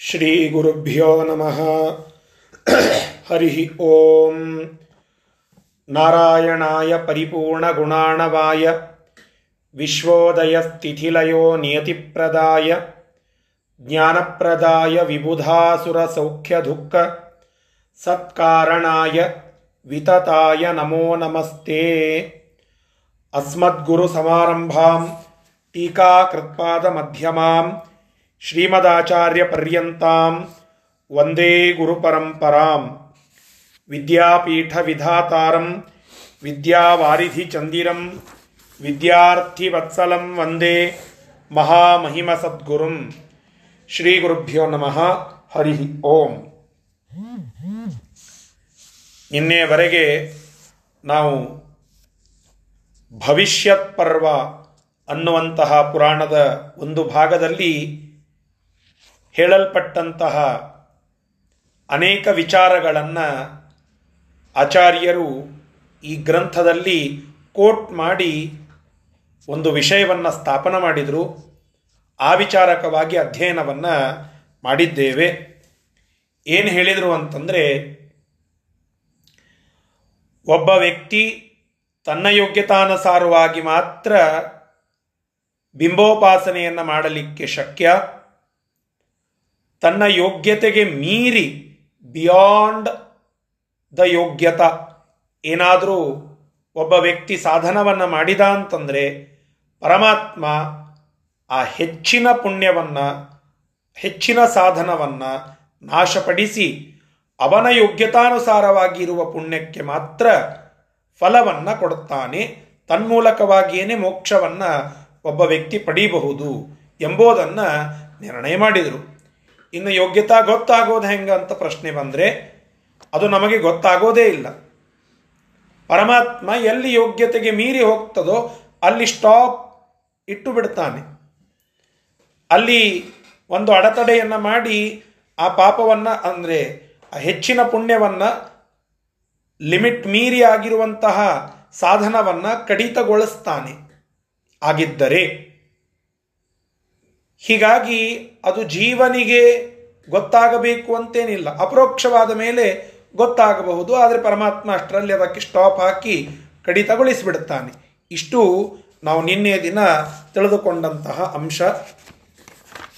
ಶ್ರೀಗುರುಭ್ಯೋ ನಮಃ ಹರಿ ಓಂ ನಾರಾಯಣಾಯ ಪರಿಪೂರ್ಣಗುಣಾಣವಾಯ ವಿಶ್ವೋದಯಸ್ಥಿಥಿಲಯೋ ನಿಯತಿಪ್ರದಾಯ ಜ್ಞಾನಪ್ರದಾಯ ವಿಬುಧಾಸುರಸೌಖ್ಯದುಃಖ ಸತ್ಕಾರಣಾಯ ವಿತತಾಯ ನಮೋ ನಮಸ್ತೆ ಅಸ್ಮದ್ಗುರುಸಮಾರಂಭಾಂ ಟೀಕಾಕೃತ್ಪಾದಮಧ್ಯಮಾಂ ಶ್ರೀಮದಾಚಾರ್ಯಪರ್ಯಂತಾಂ ವಂದೇ ಗುರುಪರಂಪರಾಂ ವಿದ್ಯಾಪೀಠವಿಧಾತಾರಂ ವಿದ್ಯಾವಾರಿಧಿಚಂದಿರಂ ವಿದ್ಯಾರ್ಥಿವತ್ಸಲಂ ವಂದೇ ಮಹಾಮಹಿಮಸದ್ಗುರುಂ ಶ್ರೀ ಗುರುಭ್ಯೋ ನಮಃ ಹರಿ ಓಂ ನಿನ್ನೆವರೆಗೆ ನಾವು ಭವಿಷ್ಯತ್ ಪರ್ವ ಅನ್ನುವಂತಹ ಪುರಾಣದ ಒಂದು ಭಾಗದಲ್ಲಿ ಹೇಳಲ್ಪಟ್ಟಂತಹ ಅನೇಕ ವಿಚಾರಗಳನ್ನು ಆಚಾರ್ಯರು ಈ ಗ್ರಂಥದಲ್ಲಿ ಕೋಟ್ ಮಾಡಿ ಒಂದು ವಿಷಯವನ್ನು ಸ್ಥಾಪನ ಮಾಡಿದರು. ಆ ವಿಚಾರಕವಾಗಿ ಅಧ್ಯಯನವನ್ನು ಮಾಡಿದ್ದೇವೆ. ಏನು ಹೇಳಿದರು ಅಂತಂದರೆ, ಒಬ್ಬ ವ್ಯಕ್ತಿ ತನ್ನ ಯೋಗ್ಯತಾನುಸಾರವಾಗಿ ಮಾತ್ರ ಬಿಂಬೋಪಾಸನೆಯನ್ನು ಮಾಡಲಿಕ್ಕೆ ಶಕ್ಯ. ತನ್ನ ಯೋಗ್ಯತೆಗೆ ಮೀರಿ ಬಿಯಾಂಡ್ ದ ಯೋಗ್ಯತ. ಏನಾದರೂ ಒಬ್ಬ ವ್ಯಕ್ತಿ ಸಾಧನವನ್ನು ಮಾಡಿದ ಅಂತಂದರೆ ಪರಮಾತ್ಮ ಆ ಹೆಚ್ಚಿನ ಪುಣ್ಯವನ್ನು, ಹೆಚ್ಚಿನ ಸಾಧನವನ್ನು ನಾಶಪಡಿಸಿ ಅವನ ಯೋಗ್ಯತಾನುಸಾರವಾಗಿರುವ ಪುಣ್ಯಕ್ಕೆ ಮಾತ್ರ ಫಲವನ್ನು ಕೊಡುತ್ತಾನೆ. ತನ್ಮೂಲಕವಾಗಿಯೇ ಮೋಕ್ಷವನ್ನು ಒಬ್ಬ ವ್ಯಕ್ತಿ ಪಡೀಬಹುದು ಎಂಬುದನ್ನು ನಿರ್ಣಯ ಮಾಡಿದರು. ಇನ್ನು ಯೋಗ್ಯತಾ ಗೊತ್ತಾಗೋದು ಹೆಂಗೆ ಅಂತ ಪ್ರಶ್ನೆ ಬಂದರೆ, ಅದು ನಮಗೆ ಗೊತ್ತಾಗೋದೇ ಇಲ್ಲ. ಪರಮಾತ್ಮ ಎಲ್ಲಿ ಯೋಗ್ಯತೆಗೆ ಮೀರಿ ಹೋಗ್ತದೋ ಅಲ್ಲಿ ಸ್ಟಾಪ್ ಇಟ್ಟು ಬಿಡ್ತಾನೆ. ಅಲ್ಲಿ ಒಂದು ಅಡೆತಡೆಯನ್ನು ಮಾಡಿ ಆ ಪಾಪವನ್ನು ಅಂದರೆ ಹೆಚ್ಚಿನ ಪುಣ್ಯವನ್ನು ಲಿಮಿಟ್ ಮೀರಿ ಆಗಿರುವಂತಹ ಸಾಧನವನ್ನು ಕಡಿತಗೊಳಿಸ್ತಾನೆ. ಆಗಿದ್ದರೆ ಹೀಗಾಗಿ ಅದು ಜೀವನಿಗೆ ಗೊತ್ತಾಗಬೇಕು ಅಂತೇನಿಲ್ಲ. ಅಪರೋಕ್ಷವಾದ ಮೇಲೆ ಗೊತ್ತಾಗಬಹುದು. ಆದರೆ ಪರಮಾತ್ಮ ಅಷ್ಟರಲ್ಲಿ ಅದಕ್ಕೆ ಸ್ಟಾಪ್ ಹಾಕಿ ಕಡಿತಗೊಳಿಸಿಬಿಡುತ್ತಾನೆ. ಇಷ್ಟು ನಾವು ನಿನ್ನೆ ದಿನ ತಿಳಿದುಕೊಂಡಂತಹ ಅಂಶ.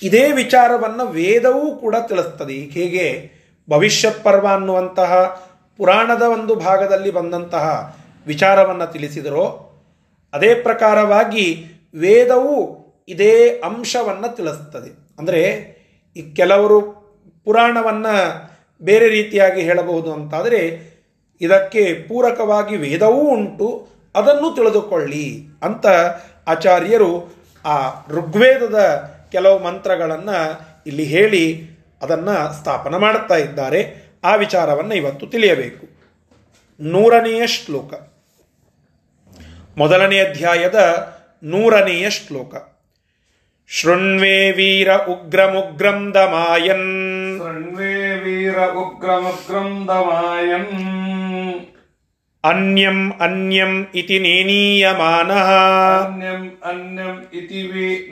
ಇದೇ ವಿಚಾರವನ್ನು ವೇದವೂ ಕೂಡ ತಿಳಿಸ್ತದೆ. ಹೇಗೆ ಭವಿಷ್ಯ ಪರ್ವ ಅನ್ನುವಂತಹ ಪುರಾಣದ ಒಂದು ಭಾಗದಲ್ಲಿ ಬಂದಂತಹ ವಿಚಾರವನ್ನು ತಿಳಿಸಿದರೋ, ಅದೇ ಪ್ರಕಾರವಾಗಿ ವೇದವು ಇದೇ ಅಂಶವನ್ನು ತಿಳಿಸ್ತದೆ. ಅಂದರೆ ಈ ಕೆಲವರು ಪುರಾಣವನ್ನು ಬೇರೆ ರೀತಿಯಾಗಿ ಹೇಳಬಹುದು ಅಂತಾದರೆ, ಇದಕ್ಕೆ ಪೂರಕವಾಗಿ ವೇದವೂ ಉಂಟು, ಅದನ್ನು ತಿಳಿದುಕೊಳ್ಳಿ ಅಂತ ಆಚಾರ್ಯರು ಆ ಋಗ್ವೇದದ ಕೆಲವು ಮಂತ್ರಗಳನ್ನು ಇಲ್ಲಿ ಹೇಳಿ ಅದನ್ನು ಸ್ಥಾಪನ ಮಾಡುತ್ತಾ ಇದ್ದಾರೆ. ಆ ವಿಚಾರವನ್ನು ಇವತ್ತು ತಿಳಿಯಬೇಕು. ನೂರನೆಯ ಶ್ಲೋಕ. ಮೊದಲನೇ ಅಧ್ಯಾಯದ ನೂರನೆಯ ಶ್ಲೋಕ. शृण्वे वीर उग्रमुग्रन्दमायन् शृण्वे वीर उग्रमुग्रन्दमायन् ಅನ್ಯಂ ಅನ್ಯಂ ಇತಿ ನೇನೀಯಮಾನ ಅನ್ಯಂ ಇತಿ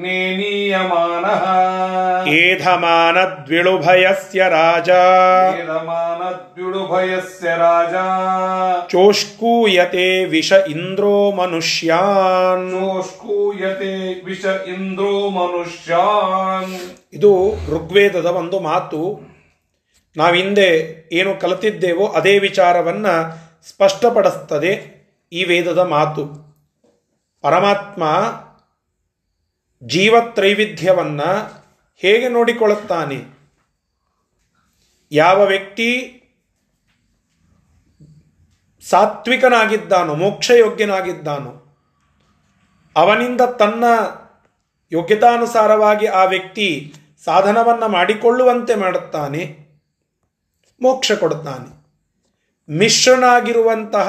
ನೇನೀಯಮಾನಃ ಏಧಮಾನದ್ವಿಳುಭಯಸ್ಯ ರಾಜ ವೇದಮಾನದ್ಯುಡುಭಯಸ್ಯ ರಾಜ ಚೋಷ್ಕೂಯತೆ ವಿಷ ಇಂದ್ರೋ ಮನುಷ್ಯಾನ್ ಚೋಷ್ಕೂಯತೆ ವಿಷ ಇಂದ್ರೋ ಮನುಷ್ಯಾನ್ ಇದು ಋಗ್ವೇದದ ಒಂದು ಮಾತು. ನಾವಿಂದೆ ಏನು ಕಲಿತಿದ್ದೇವೋ ಅದೇ ವಿಚಾರವನ್ನ ಸ್ಪಷ್ಟಪಡಿಸ್ತದೆ ಈ ವೇದದ ಮಾತು. ಪರಮಾತ್ಮ ಜೀವತ್ರೈವಿಧ್ಯವನ್ನು ಹೇಗೆ ನೋಡಿಕೊಳ್ಳುತ್ತಾನೆ? ಯಾವ ವ್ಯಕ್ತಿ ಸಾತ್ವಿಕನಾಗಿದ್ದಾನೋ, ಮೋಕ್ಷಯೋಗ್ಯನಾಗಿದ್ದಾನೋ, ಅವನಿಂದ ತನ್ನ ಯೋಗ್ಯತಾನುಸಾರವಾಗಿ ಆ ವ್ಯಕ್ತಿ ಸಾಧನವನ್ನು ಮಾಡಿಕೊಳ್ಳುವಂತೆ ಮಾಡುತ್ತಾನೆ, ಮೋಕ್ಷ ಕೊಡುತ್ತಾನೆ. ಮಿಶ್ರನಾಗಿರುವಂತಹ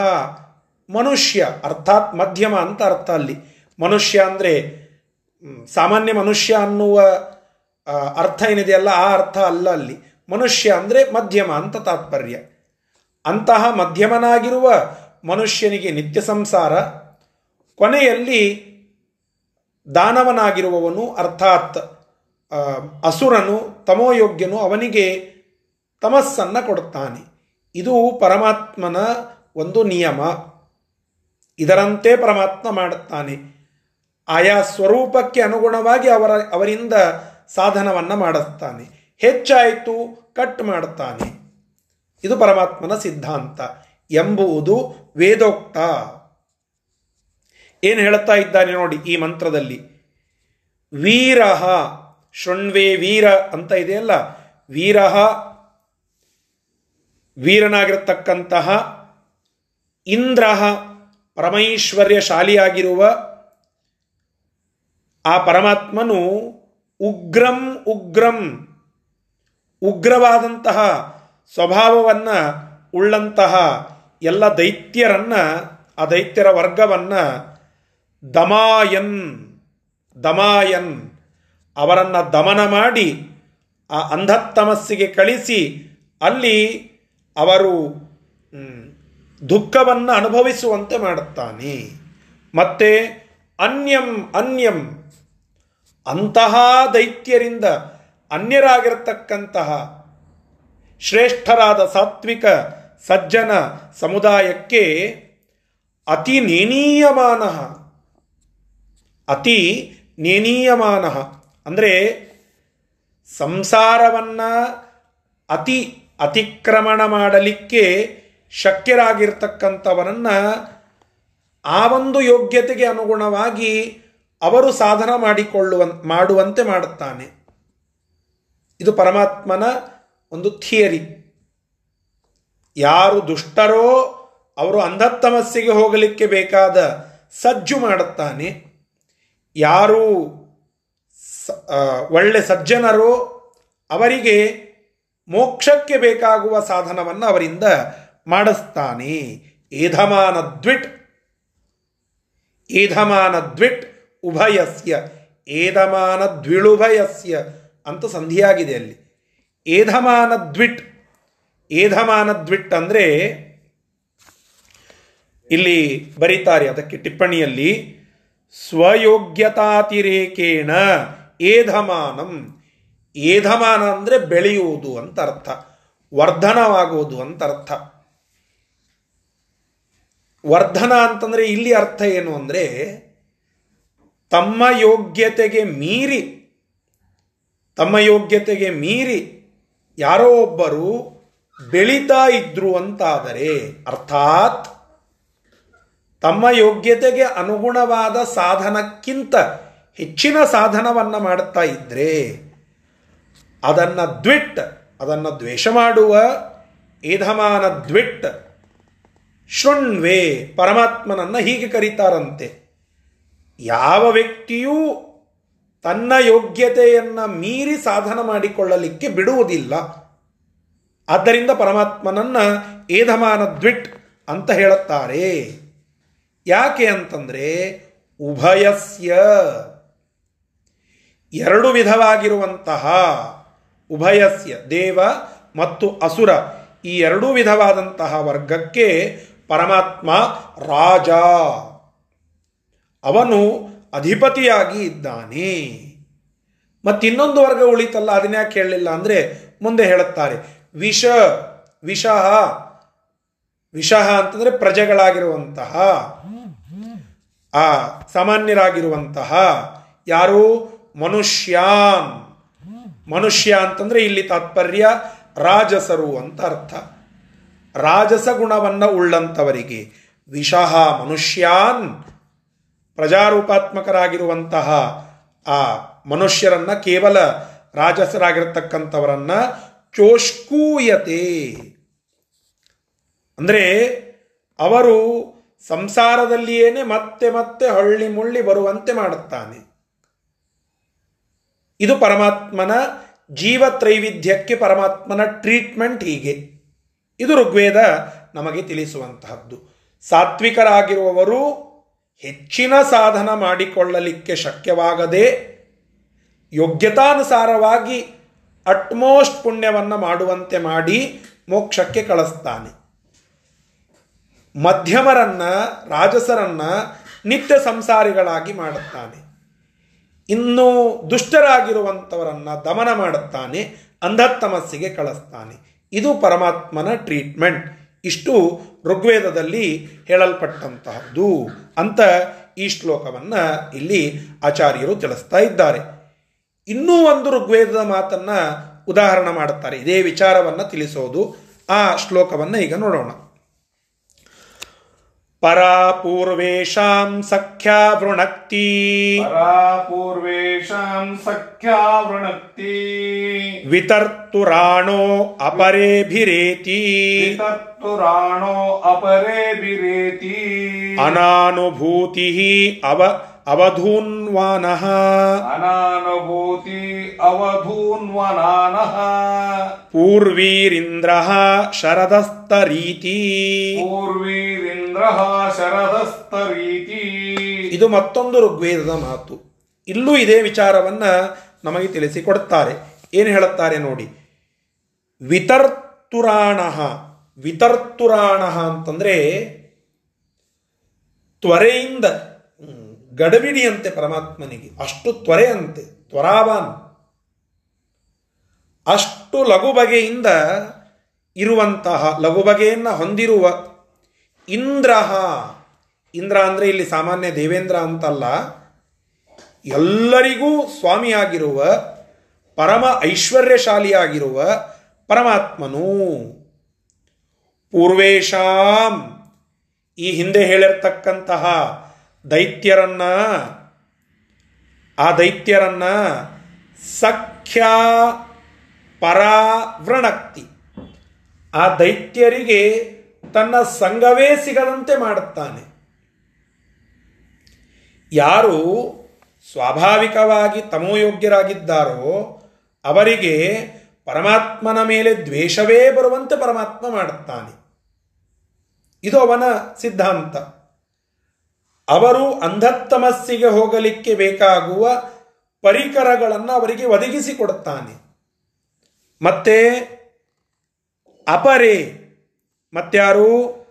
ಮನುಷ್ಯ, ಅರ್ಥಾತ್ ಮಧ್ಯಮ ಅಂತ ಅರ್ಥ ಅಲ್ಲಿ. ಮನುಷ್ಯ ಅಂದರೆ ಸಾಮಾನ್ಯ ಮನುಷ್ಯ ಅನ್ನುವ ಅರ್ಥ ಏನಿದೆಯಲ್ಲ ಆ ಅರ್ಥ ಅಲ್ಲ ಅಲ್ಲಿ. ಮನುಷ್ಯ ಅಂದರೆ ಮಧ್ಯಮ ಅಂತ ತಾತ್ಪರ್ಯ. ಅಂತಹ ಮಧ್ಯಮನಾಗಿರುವ ಮನುಷ್ಯನಿಗೆ ನಿತ್ಯ ಸಂಸಾರ, ಕೊನೆಯಲ್ಲಿ ದಾನವನಾಗಿರುವವನು, ಅರ್ಥಾತ್ ಅಸುರನು, ತಮೋಯೋಗ್ಯನು, ಅವನಿಗೆ ತಮಸ್ಸನ್ನು ಕೊಡುತ್ತಾನೆ. ಇದು ಪರಮಾತ್ಮನ ಒಂದು ನಿಯಮ. ಇದರಂತೆ ಪರಮಾತ್ಮ ಮಾಡುತ್ತಾನೆ. ಆಯಾ ಸ್ವರೂಪಕ್ಕೆ ಅನುಗುಣವಾಗಿ ಅವರ, ಅವರಿಂದ ಸಾಧನವನ್ನು ಮಾಡುತ್ತಾನೆ ಹೆಚ್ಚಾಯಿತು, ಕಟ್ ಮಾಡುತ್ತಾನೆ. ಇದು ಪರಮಾತ್ಮನ ಸಿದ್ಧಾಂತ. ಎಂಬುವುದು ವೇದೋಕ್ತ. ಏನು ಹೇಳುತ್ತಾ ಇದ್ದಾನೆ ನೋಡಿ ಈ ಮಂತ್ರದಲ್ಲಿ. ವೀರಹ, ಶೃಣ್ವೇ ವೀರ ಅಂತ ಇದೆಯಲ್ಲ. ವೀರಹ ವೀರನಾಗಿರತಕ್ಕಂತಹ ಇಂದ್ರ ಪರಮೈಶ್ವರ್ಯಶಾಲಿಯಾಗಿರುವ ಆ ಪರಮಾತ್ಮನು ಉಗ್ರಂ ಉಗ್ರಂ ಉಗ್ರವಾದಂತಹ ಸ್ವಭಾವವನ್ನು ಉಳ್ಳಂತಹ ಎಲ್ಲ ದೈತ್ಯರನ್ನು, ಆ ದೈತ್ಯರ ವರ್ಗವನ್ನು ದಮಾಯನ್ ದಮಾಯನ್ ಅವರನ್ನು ದಮನ ಮಾಡಿ ಆ ಅಂಧತ್ತಮಸ್ಸಿಗೆ ಕಳಿಸಿ ಅಲ್ಲಿ ಅವರು ದುಃಖವನ್ನು ಅನುಭವಿಸುವಂತೆ ಮಾಡುತ್ತಾನೆ. ಮತ್ತೆ ಅನ್ಯಂ ಅನ್ಯಂ, ಅಂತಹ ದೈತ್ಯರಿಂದ ಅನ್ಯರಾಗಿರತಕ್ಕಂತಹ ಶ್ರೇಷ್ಠರಾದ ಸಾತ್ವಿಕ ಸಜ್ಜನ ಸಮುದಾಯಕ್ಕೆ ಅತಿ ನೇನೀಯಮಾನ ಅತಿ ನೇನೀಯಮಾನ, ಅಂದರೆ ಸಂಸಾರವನ್ನು ಅತಿ ಅತಿಕ್ರಮಣ ಮಾಡಲಿಕ್ಕೆ ಶಕ್ಯರಾಗಿರ್ತಕ್ಕಂಥವರನ್ನು ಆ ಒಂದು ಯೋಗ್ಯತೆಗೆ ಅನುಗುಣವಾಗಿ ಅವರು ಸಾಧನ ಮಾಡಿಕೊಳ್ಳುವ, ಮಾಡುವಂತೆ ಮಾಡುತ್ತಾನೆ. ಇದು ಪರಮಾತ್ಮನ ಒಂದು ಥಿಯರಿ. ಯಾರು ದುಷ್ಟರೋ ಅವರು ಅಂಧತ್ತಮಸ್ಸಿಗೆ ಹೋಗಲಿಕ್ಕೆ ಬೇಕಾದ ಸಜ್ಜು ಮಾಡುತ್ತಾನೆ. ಯಾರು ಒಳ್ಳೆ ಸಜ್ಜನರೋ ಅವರಿಗೆ ಮೋಕ್ಷಕ್ಕೆ ಬೇಕಾಗುವ ಸಾಧನವನ್ನು ಅವರಿಂದ ಮಾಡಿಸ್ತಾನೆ. ಏಧಮಾನ ದ್ವಿಟ್. ಏಧಮಾನ ದ್ವಿಟ್ ಉಭಯಸ್ಯ. ಏಧಮಾನ ದ್ವಿಳುಭಯಸ್ಯ ಅಂತ ಸಂಧಿಯಾಗಿದೆ ಅಲ್ಲಿ. ಏಧಮಾನ ದ್ವಿಟ್. ಏಧಮಾನ ದ್ವಿಟ್ ಅಂದರೆ ಇಲ್ಲಿ ಬರೀತಾರೆ ಅದಕ್ಕೆ ಟಿಪ್ಪಣಿಯಲ್ಲಿ ಸ್ವಯೋಗ್ಯತಾತಿರೇಕೇಣ ಏಧಮಾನಂ ಏಧಮಾನ ಅಂದರೆ ಬೆಳೆಯುವುದು ಅಂತ ಅರ್ಥ. ವರ್ಧನವಾಗುವುದು ಅಂತ ಅರ್ಥ. ವರ್ಧನ ಅಂತಂದರೆ ಇಲ್ಲಿ ಅರ್ಥ ಏನು ಅಂದರೆ, ತಮ್ಮ ಯೋಗ್ಯತೆಗೆ ಮೀರಿ, ತಮ್ಮ ಯೋಗ್ಯತೆಗೆ ಮೀರಿ ಯಾರೋ ಒಬ್ಬರು ಬೆಳೀತಾ ಇದ್ರು ಅಂತಾದರೆ, ಅರ್ಥಾತ್ ತಮ್ಮ ಯೋಗ್ಯತೆಗೆ ಅನುಗುಣವಾದ ಸಾಧನಕ್ಕಿಂತ ಹೆಚ್ಚಿನ ಸಾಧನವನ್ನು ಮಾಡ್ತಾ ಇದ್ರೆ ಅದನ್ನು ದ್ವಿಟ್, ಅದನ್ನು ದ್ವೇಷ ಮಾಡುವ, ಏಧಮಾನ ದ್ವಿಟ್, ಶೃಣ್ವೆ, ಪರಮಾತ್ಮನನ್ನು ಹೀಗೆ ಕರೀತಾರಂತೆ. ಯಾವ ವ್ಯಕ್ತಿಯೂ ತನ್ನ ಯೋಗ್ಯತೆಯನ್ನು ಮೀರಿ ಸಾಧನ ಮಾಡಿಕೊಳ್ಳಲಿಕ್ಕೆ ಬಿಡುವುದಿಲ್ಲ. ಆದ್ದರಿಂದ ಪರಮಾತ್ಮನನ್ನು ಏಧಮಾನ ದ್ವಿಟ್ ಅಂತ ಹೇಳುತ್ತಾರೆ. ಯಾಕೆ ಅಂತಂದರೆ, ಉಭಯಸ್ಯ ಎರಡು ವಿಧವಾಗಿರುವಂತಹ ಉಭಯಸ್ಯ ದೇವ ಮತ್ತು ಅಸುರ ಈ ಎರಡೂ ವಿಧವಾದಂತಹ ವರ್ಗಕ್ಕೆ ಪರಮಾತ್ಮ ರಾಜ. ಅವನು ಅಧಿಪತಿಯಾಗಿ ಇದ್ದಾನೆ. ಮತ್ತಿನ್ನೊಂದು ವರ್ಗ ಉಳಿತಲ್ಲ, ಅದನ್ನ ಯಾಕೆ ಹೇಳಲಿಲ್ಲ ಅಂದರೆ ಮುಂದೆ ಹೇಳುತ್ತಾರೆ. ವಿಷ ವಿಷಃ ವಿಷಃ ಅಂತಂದರೆ ಪ್ರಜೆಗಳಾಗಿರುವಂತಹ, ಆ, ಸಾಮಾನ್ಯರಾಗಿರುವಂತಹ ಯಾರು? ಮನುಷ್ಯಾನ್. ಮನುಷ್ಯ ಅಂತಂದ್ರೆ ಇಲ್ಲಿ ತಾತ್ಪರ್ಯ ರಾಜಸರು ಅಂತ ಅರ್ಥ. ರಾಜಸ ಗುಣವನ್ನ ಉಳ್ಳಂತವರಿಗೆ ವಿಷಃ ಮನುಷ್ಯಾನ್ ಪ್ರಜಾರೂಪಾತ್ಮಕರಾಗಿರುವಂತಹ ಆ ಮನುಷ್ಯರನ್ನ ಕೇವಲ ರಾಜಸರಾಗಿರ್ತಕ್ಕಂಥವರನ್ನ ಚೋಷ್ಕೂಯತೆ. ಅಂದರೆ ಅವರು ಸಂಸಾರದಲ್ಲಿಯೇನೆ ಮತ್ತೆ ಮತ್ತೆ ಹಳ್ಳಿ ಮುಳ್ಳಿ ಬರುವಂತೆ ಮಾಡುತ್ತಾನೆ. ಇದು ಪರಮಾತ್ಮನ ಜೀವ ತ್ರೈವಿಧ್ಯಕ್ಕೆ ಪರಮಾತ್ಮನ ಟ್ರೀಟ್ಮೆಂಟ್ ಹೀಗೆ. ಇದು ಋಗ್ವೇದ ನಮಗೆ ತಿಳಿಸುವಂತಹದ್ದು. ಸಾತ್ವಿಕರಾಗಿರುವವರು ಹೆಚ್ಚಿನ ಸಾಧನ ಮಾಡಿಕೊಳ್ಳಲಿಕ್ಕೆ ಶಕ್ಯವಾಗದೆ ಯೋಗ್ಯತಾನುಸಾರವಾಗಿ ಅಟ್ಮೋಸ್ಟ್ ಪುಣ್ಯವನ್ನು ಮಾಡುವಂತೆ ಮಾಡಿ ಮೋಕ್ಷಕ್ಕೆ ಕಳಿಸ್ತಾನೆ. ಮಧ್ಯಮರನ್ನ ರಾಜಸರನ್ನ ನಿತ್ಯ ಸಂಸಾರಿಗಳಾಗಿ ಮಾಡುತ್ತಾನೆ. ಇನ್ನು ದುಷ್ಟರಾಗಿರುವಂಥವರನ್ನು ದಮನ ಮಾಡುತ್ತಾನೆ, ಅಂಧತ್ತಮಸ್ಸಿಗೆ ಕಳಿಸ್ತಾನೆ. ಇದು ಪರಮಾತ್ಮನ ಟ್ರೀಟ್ಮೆಂಟ್. ಇಷ್ಟು ಋಗ್ವೇದದಲ್ಲಿ ಹೇಳಲ್ಪಟ್ಟಂತಹದ್ದು ಅಂತ ಈ ಶ್ಲೋಕವನ್ನು ಇಲ್ಲಿ ಆಚಾರ್ಯರು ತಿಳಿಸ್ತಾ ಇದ್ದಾರೆ. ಇನ್ನೂ ಒಂದು ಋಗ್ವೇದದ ಮಾತನ್ನು ಉದಾಹರಣೆ ಮಾಡುತ್ತಾರೆ. ಇದೇ ವಿಚಾರವನ್ನು ತಿಳಿಸೋದು. ಆ ಶ್ಲೋಕವನ್ನು ಈಗ ನೋಡೋಣ. ಪರಾಪೂರ್ವೇಶಾಂ ಸಖ್ಯಾ ವೃಣಕ್ತಿ ಪರಾಪೂರ್ವೇಶಾಂ ಸಖ್ಯಾ ವೃಣಕ್ತಿ ವಿತರ್ತುರಾಣೋ ಅಪರೇಭಿರೇತಿ ತತ್ತುರಾಣೋ ಅಪರೇ ಬಿರೇತಿ ಅನಾನುಭೂತಿ ಅವ ಅವಧೂನ್ವಾನಃ. ಅನಾನುಭೂತಿ ಅವಧೂನ್ವನಾನಃ ಪೂರ್ವೀರಿಂದ್ರ ಶರದಸ್ತರೀತಿ. ಪೂರ್ವೀರಿಂದ್ರ ಶರದಸ್ತರೀತಿ. ಇದು ಮತ್ತೊಂದು ಋಗ್ವೇದದ ಮಾತು. ಇಲ್ಲೂ ಇದೇ ವಿಚಾರವನ್ನ ನಮಗೆ ತಿಳಿಸಿಕೊಡುತ್ತಾರೆ ಏನು ಹೇಳುತ್ತಾರೆ ನೋಡಿ. ವಿತರ್ತುರಾಣ. ವಿತರ್ತುರಾಣ ಅಂತಂದ್ರೆ ತ್ವರೆಯಿಂದ ಗಡಬಿಡಿಯಂತೆ ಪರಮಾತ್ಮನಿಗೆ, ಅಷ್ಟು ತ್ವರೆಯಂತೆ, ತ್ವರಾವಾನ್. ಅಷ್ಟು ಲಘು ಬಗೆಯಿಂದ ಇರುವಂತಹ ಲಘು ಬಗೆಯನ್ನು ಹೊಂದಿರುವ ಇಂದ್ರ ಇಂದ್ರ ಅಂದರೆ ಇಲ್ಲಿ ಸಾಮಾನ್ಯ ದೇವೇಂದ್ರ ಅಂತಲ್ಲ, ಎಲ್ಲರಿಗೂ ಸ್ವಾಮಿಯಾಗಿರುವ, ಪರಮ ಐಶ್ವರ್ಯಶಾಲಿಯಾಗಿರುವ ಪರಮಾತ್ಮನು. ಪೂರ್ವೇಶಾಂ ಈ ಹಿಂದೆ ಹೇಳಿರ್ತಕ್ಕಂತಹ ದೈತ್ಯರನ್ನ, ಆ ದೈತ್ಯರನ್ನ ಸಖ್ಯ ಪರಾವೃಣಕ್ತಿ. ಆ ದೈತ್ಯರಿಗೆ ತನ್ನ ಸಂಘವೇ ಸಿಗದಂತೆ ಮಾಡುತ್ತಾನೆ. ಯಾರು ಸ್ವಾಭಾವಿಕವಾಗಿ ತಮೋಯೋಗ್ಯರಾಗಿದ್ದಾರೋ ಅವರಿಗೆ ಪರಮಾತ್ಮನ ಮೇಲೆ ದ್ವೇಷವೇ ಬರುವಂತೆ ಪರಮಾತ್ಮ ಮಾಡುತ್ತಾನೆ. ಇದು ಅವನ ಸಿದ್ಧಾಂತ. ಅವರು ಅಂಧತ್ತಮಸ್ಸಿಗೆ ಹೋಗಲಿಕ್ಕೆ ಬೇಕಾಗುವ ಪರಿಕರಗಳನ್ನು ಅವರಿಗೆ ಒದಗಿಸಿಕೊಡುತ್ತಾನೆ. ಮತ್ತೆ ಅಪರೆ ಮತ್ತಾರು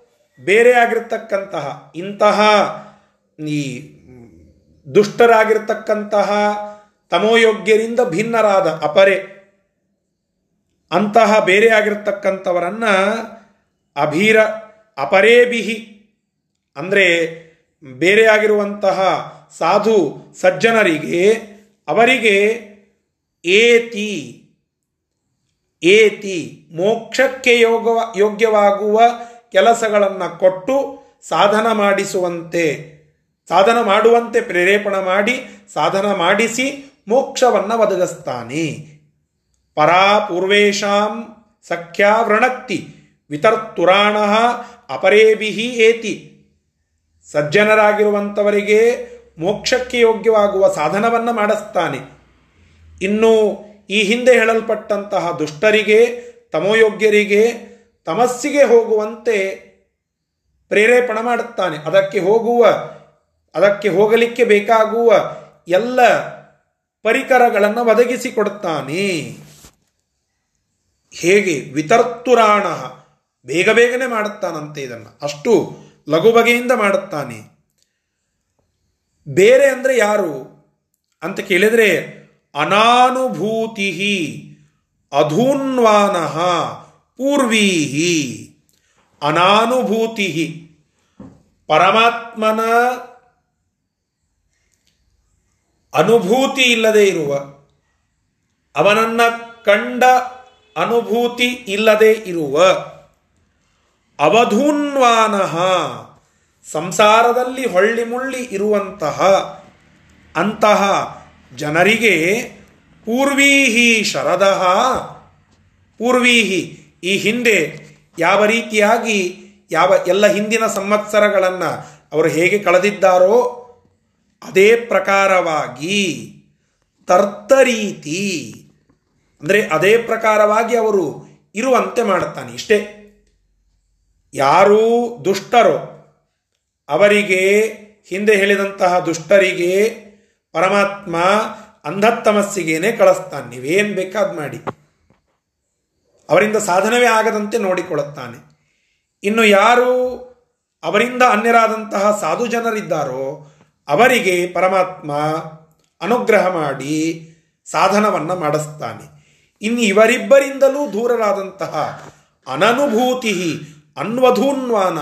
ಬೇರೆ ಆಗಿರ್ತಕ್ಕಂತಹ, ಇಂತಹ, ಈ ದುಷ್ಟರಾಗಿರ್ತಕ್ಕಂತಹ, ತಮೋಯೋಗ್ಯರಿಂದ ಭಿನ್ನರಾದ ಅಪರೆ, ಅಂತಹ ಬೇರೆ ಆಗಿರ್ತಕ್ಕಂಥವರನ್ನು ಅಭೀರ ಅಪರೇಬಿಹಿ ಅಂದರೆ ಬೇರೆ ಆಗಿರುವಂತಹ ಸಾಧು ಸಜ್ಜನರಿಗೆ ಅವರಿಗೆ ಏತಿ ಏತಿ ಮೋಕ್ಷಕ್ಕೆ ಯೋಗ ಯೋಗ್ಯವಾಗುವ ಕೆಲಸಗಳನ್ನು ಕೊಟ್ಟು ಸಾಧನ ಮಾಡಿಸುವಂತೆ, ಸಾಧನ ಮಾಡುವಂತೆ ಪ್ರೇರೇಪಣ ಮಾಡಿ, ಸಾಧನ ಮಾಡಿಸಿ ಮೋಕ್ಷವನ್ನು ಒದಗಿಸ್ತಾನೆ. ಪರಾ ಪೂರ್ವೇಶಾಂ ಸಖ್ಯಾ ವೃಣಕ್ತಿ ವಿತರ್ತುರಾಣ ಅಪರೇಭಿ ಏತಿ. ಸಜ್ಜನರಾಗಿರುವಂಥವರಿಗೆ ಮೋಕ್ಷಕ್ಕೆ ಯೋಗ್ಯವಾಗುವ ಸಾಧನವನ್ನು ಮಾಡಿಸ್ತಾನೆ. ಇನ್ನು ಈ ಹಿಂದೆ ಹೇಳಲ್ಪಟ್ಟಂತಹ ದುಷ್ಟರಿಗೆ ತಮೋಯೋಗ್ಯರಿಗೆ ತಮಸ್ಸಿಗೆ ಹೋಗುವಂತೆ ಪ್ರೇರೇಪಣ ಮಾಡುತ್ತಾನೆ. ಅದಕ್ಕೆ ಹೋಗುವ, ಅದಕ್ಕೆ ಹೋಗಲಿಕ್ಕೆ ಬೇಕಾಗುವ ಎಲ್ಲ ಪರಿಕರಗಳನ್ನು ಒದಗಿಸಿಕೊಡುತ್ತಾನೆ. ಹೇಗೆ? ವಿತರ್ತುರಾಣ. ಬೇಗ ಬೇಗನೆ ಮಾಡುತ್ತಾನಂತೆ ಇದನ್ನು. ಅಷ್ಟು ಲಘು ಬಗೆಯಿಂದ ಮಾಡುತ್ತಾನೆ. ಬೇರೆ ಅಂದರೆ ಯಾರು? ಅಂತ ಕೇಳಿದರೆ ಅನಾನುಭೂತಿ ಅಧೂನ್ವಾನ ಪೂರ್ವೀಹಿ. ಅನಾನುಭೂತಿ ಪರಮಾತ್ಮನ ಅನುಭೂತಿ ಇಲ್ಲದೆ ಇರುವ, ಅವನನ್ನ ಕಂಡ ಅನುಭೂತಿ ಇಲ್ಲದೆ ಇರುವ ಅವಧೂನ್ವಾನಃ. ಸಂಸಾರದಲ್ಲಿ ಹೊಳ್ಳಿ ಮುಳ್ಳಿ ಇರುವಂತಹ ಅಂತಹ ಜನರಿಗೆ ಪೂರ್ವೀಹಿ ಶರದಃ, ಪೂರ್ವೀಹಿ ಈ ಹಿಂದೆ ಯಾವ ರೀತಿಯಾಗಿ ಯಾವ ಎಲ್ಲ ಹಿಂದಿನ ಸಂವತ್ಸರಗಳನ್ನು ಅವರು ಹೇಗೆ ಕಳೆದಿದ್ದಾರೋ ಅದೇ ಪ್ರಕಾರವಾಗಿ ತರ್ತರೀತಿ, ಅಂದರೆ ಅದೇ ಪ್ರಕಾರವಾಗಿ ಅವರು ಇರುವಂತೆ ಮಾಡುತ್ತಾನೆ. ಇಷ್ಟೇ ಯಾರೂ ದುಷ್ಟರು, ಅವರಿಗೆ ಹಿಂದೆ ಹೇಳಿದಂತಹ ದುಷ್ಟರಿಗೆ ಪರಮಾತ್ಮ ಅಂಧತ್ತಮಸ್ಸಿಗೇನೆ ಕಳಿಸ್ತಾನೆ. ನೀವೇನು ಬೇಕಾದ್ ಮಾಡಿ. ಅವರಿಂದ ಸಾಧನವೇ ಆಗದಂತೆ ನೋಡಿಕೊಳ್ಳುತ್ತಾನೆ. ಇನ್ನು ಯಾರು ಅವರಿಂದ ಅನ್ಯರಾದಂತಹ ಸಾಧು ಜನರಿದ್ದಾರೋ, ಅವರಿಗೆ ಪರಮಾತ್ಮ ಅನುಗ್ರಹ ಮಾಡಿ ಸಾಧನವನ್ನು ಮಾಡಿಸ್ತಾನೆ. ಇನ್ನು ಇವರಿಬ್ಬರಿಂದಲೂ ದೂರರಾದಂತಹ ಅನನುಭೂತಿ ಅನ್ವಧೂನ್ವಾನ.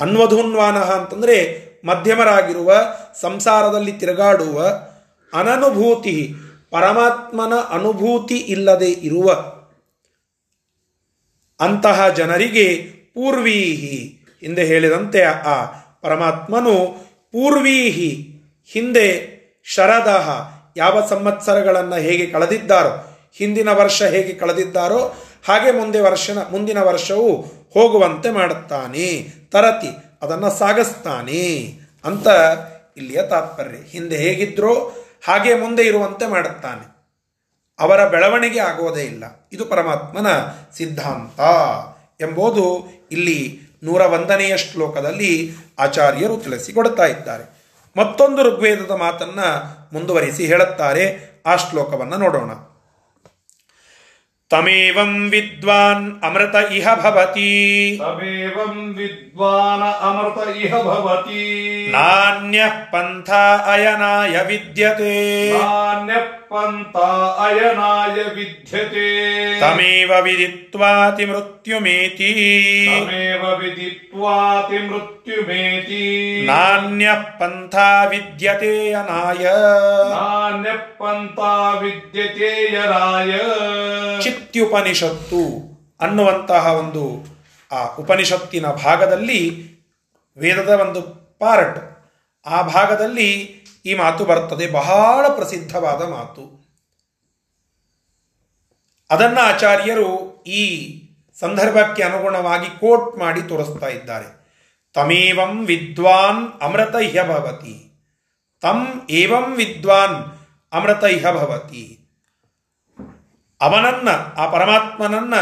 ಅನ್ವಧೂನ್ವಾನ ಅಂತಂದರೆ ಮಧ್ಯಮರಾಗಿರುವ, ಸಂಸಾರದಲ್ಲಿ ತಿರುಗಾಡುವ, ಅನನುಭೂತಿ, ಪರಮಾತ್ಮನ ಅನುಭೂತಿ ಇಲ್ಲದೆ ಇರುವ. ಅಂತಹ ಜನರಿಗೆ ಪೂರ್ವೀಹಿ ಹಿಂದೆ ಹೇಳಿದಂತೆ ಆ ಪರಮಾತ್ಮನು ಪೂರ್ವೀಹಿ ಹಿಂದೆ ಶರದ ಯಾವ ಸಂವತ್ಸರಗಳನ್ನು ಹೇಗೆ ಕಳೆದಿದ್ದಾರೋ, ಹಿಂದಿನ ವರ್ಷ ಹೇಗೆ ಕಳೆದಿದ್ದಾರೋ ಹಾಗೆ ಮುಂದೆ ವರ್ಷನ, ಮುಂದಿನ ವರ್ಷವು ಹೋಗುವಂತೆ ಮಾಡುತ್ತಾನೆ. ತರತಿ, ಅದನ್ನು ಸಾಗಿಸ್ತಾನೆ. ಅಂತ ಇಲ್ಲಿಯ ತಾತ್ಪರ್ಯ. ಹಿಂದೆ ಹೇಗಿದ್ರೋ ಹಾಗೆ ಮುಂದೆ ಇರುವಂತೆ ಮಾಡುತ್ತಾನೆ. ಅವರ ಬೆಳವಣಿಗೆ ಆಗೋದೇ ಇಲ್ಲ. ಇದು ಪರಮಾತ್ಮನ ಸಿದ್ಧಾಂತ. ಎಂಬುದು ಇಲ್ಲಿ ನೂರ ಒಂದನೆಯ ಶ್ಲೋಕದಲ್ಲಿ ಆಚಾರ್ಯರು ತಿಳಿಸಿಕೊಡ್ತಾ ಇದ್ದಾರೆ. ಮತ್ತೊಂದು ಋಗ್ವೇದದ ಮಾತನ್ನ ಮುಂದುವರಿಸಿ ಹೇಳುತ್ತಾರೆ. ಆ ಶ್ಲೋಕವನ್ನು ನೋಡೋಣ. तमेवं विद्वान् अमृत इह भवति तमेवं विद्वान् अमृत इह भवति नान्यः पन्था अयनाय विद्यते नान्यः अयनाय विद्यते ತಮೇವ ವಿದಿತ್ವಾತಿ ಮೃತ್ಯುಮೇತಿ तमेव विदित्वाति मृत्युमेति ನಾಣ್ಯ ಪಂಥ ವಿದ್ಯತೆ ಅನಾಯ नान्यः पन्था विद्यते यराय ಚಿತ್ಯುಪನಿಷತ್ತು ಅನ್ನುವಂತಹ ಒಂದು ಆ ಉಪನಿಷತ್ತಿನ ಭಾಗದಲ್ಲಿ ವೇದದ ಒಂದು ಪಾರ್ಟ್ ಆ ಭಾಗದಲ್ಲಿ ಈ ಮಾತು ಬರ್ತದೆ ಬಹಳ ಪ್ರಸಿದ್ಧವಾದ ಮಾತು. ಅದನ್ನ ಆಚಾರ್ಯರು ಈ ಸಂದರ್ಭಕ್ಕೆ ಅನುಗುಣವಾಗಿ ಕೋಟ್ ಮಾಡಿ ತೋರಿಸ್ತಾ ಇದ್ದಾರೆ. ತಮೇವಂ ವಿದ್ವಾನ್ ಅಮೃತ ಭವತಿ. ತಮ್ ಏವಂ ವಿದ್ವಾನ್ ಅಮೃತ ಭವತಿ. ಅವನನ್ನ, ಆ ಪರಮಾತ್ಮನನ್ನ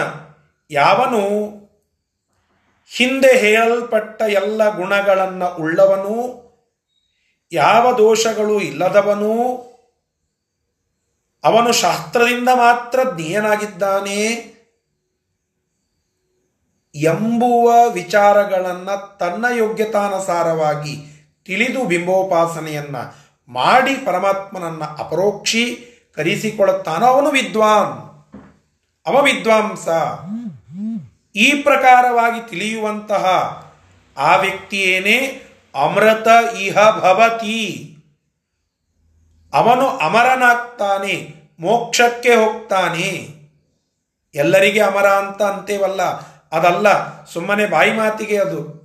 ಯಾವನು ಹಿಂದೆ ಹೇಳಲ್ಪಟ್ಟ ಎಲ್ಲ ಗುಣಗಳನ್ನು ಉಳ್ಳವನು ಯಾವ ದೋಷಗಳು ಇಲ್ಲದವನು ಅವನು ಶಾಸ್ತ್ರದಿಂದ ಮಾತ್ರ ಜ್ಞೇಯನಾಗಿದ್ದಾನೆ ಎಂಬುವ ವಿಚಾರಗಳನ್ನು ತನ್ನ ಯೋಗ್ಯತಾನುಸಾರವಾಗಿ ತಿಳಿದು ಬಿಂಬೋಪಾಸನೆಯನ್ನ ಮಾಡಿ ಪರಮಾತ್ಮನನ್ನ ಅಪರೋಕ್ಷೀಕರಿಸಿಕೊಳ್ಳುತ್ತಾನೋ ಅವನು ವಿದ್ವಾನ್. ಅವ ವಿದ್ವಾಂಸ. ಈ ಪ್ರಕಾರವಾಗಿ ತಿಳಿಯುವಂತಹ ಆ ವ್ಯಕ್ತಿಯೇನೇ ಅಮೃತ ಇಹ ಭವತಿ. ಅವನು ಅಮರನಾಗ್ತಾನೆ, ಮೋಕ್ಷಕ್ಕೆ ಹೋಗ್ತಾನೆ. ಎಲ್ಲರಿಗೆ ಅಮರ ಅಂತ ಅಂತೇವಲ್ಲ, ಅದಲ್ಲ, ಸುಮ್ಮನೆ ಬಾಯಿ ಮಾತಿಗೆ ಅದು.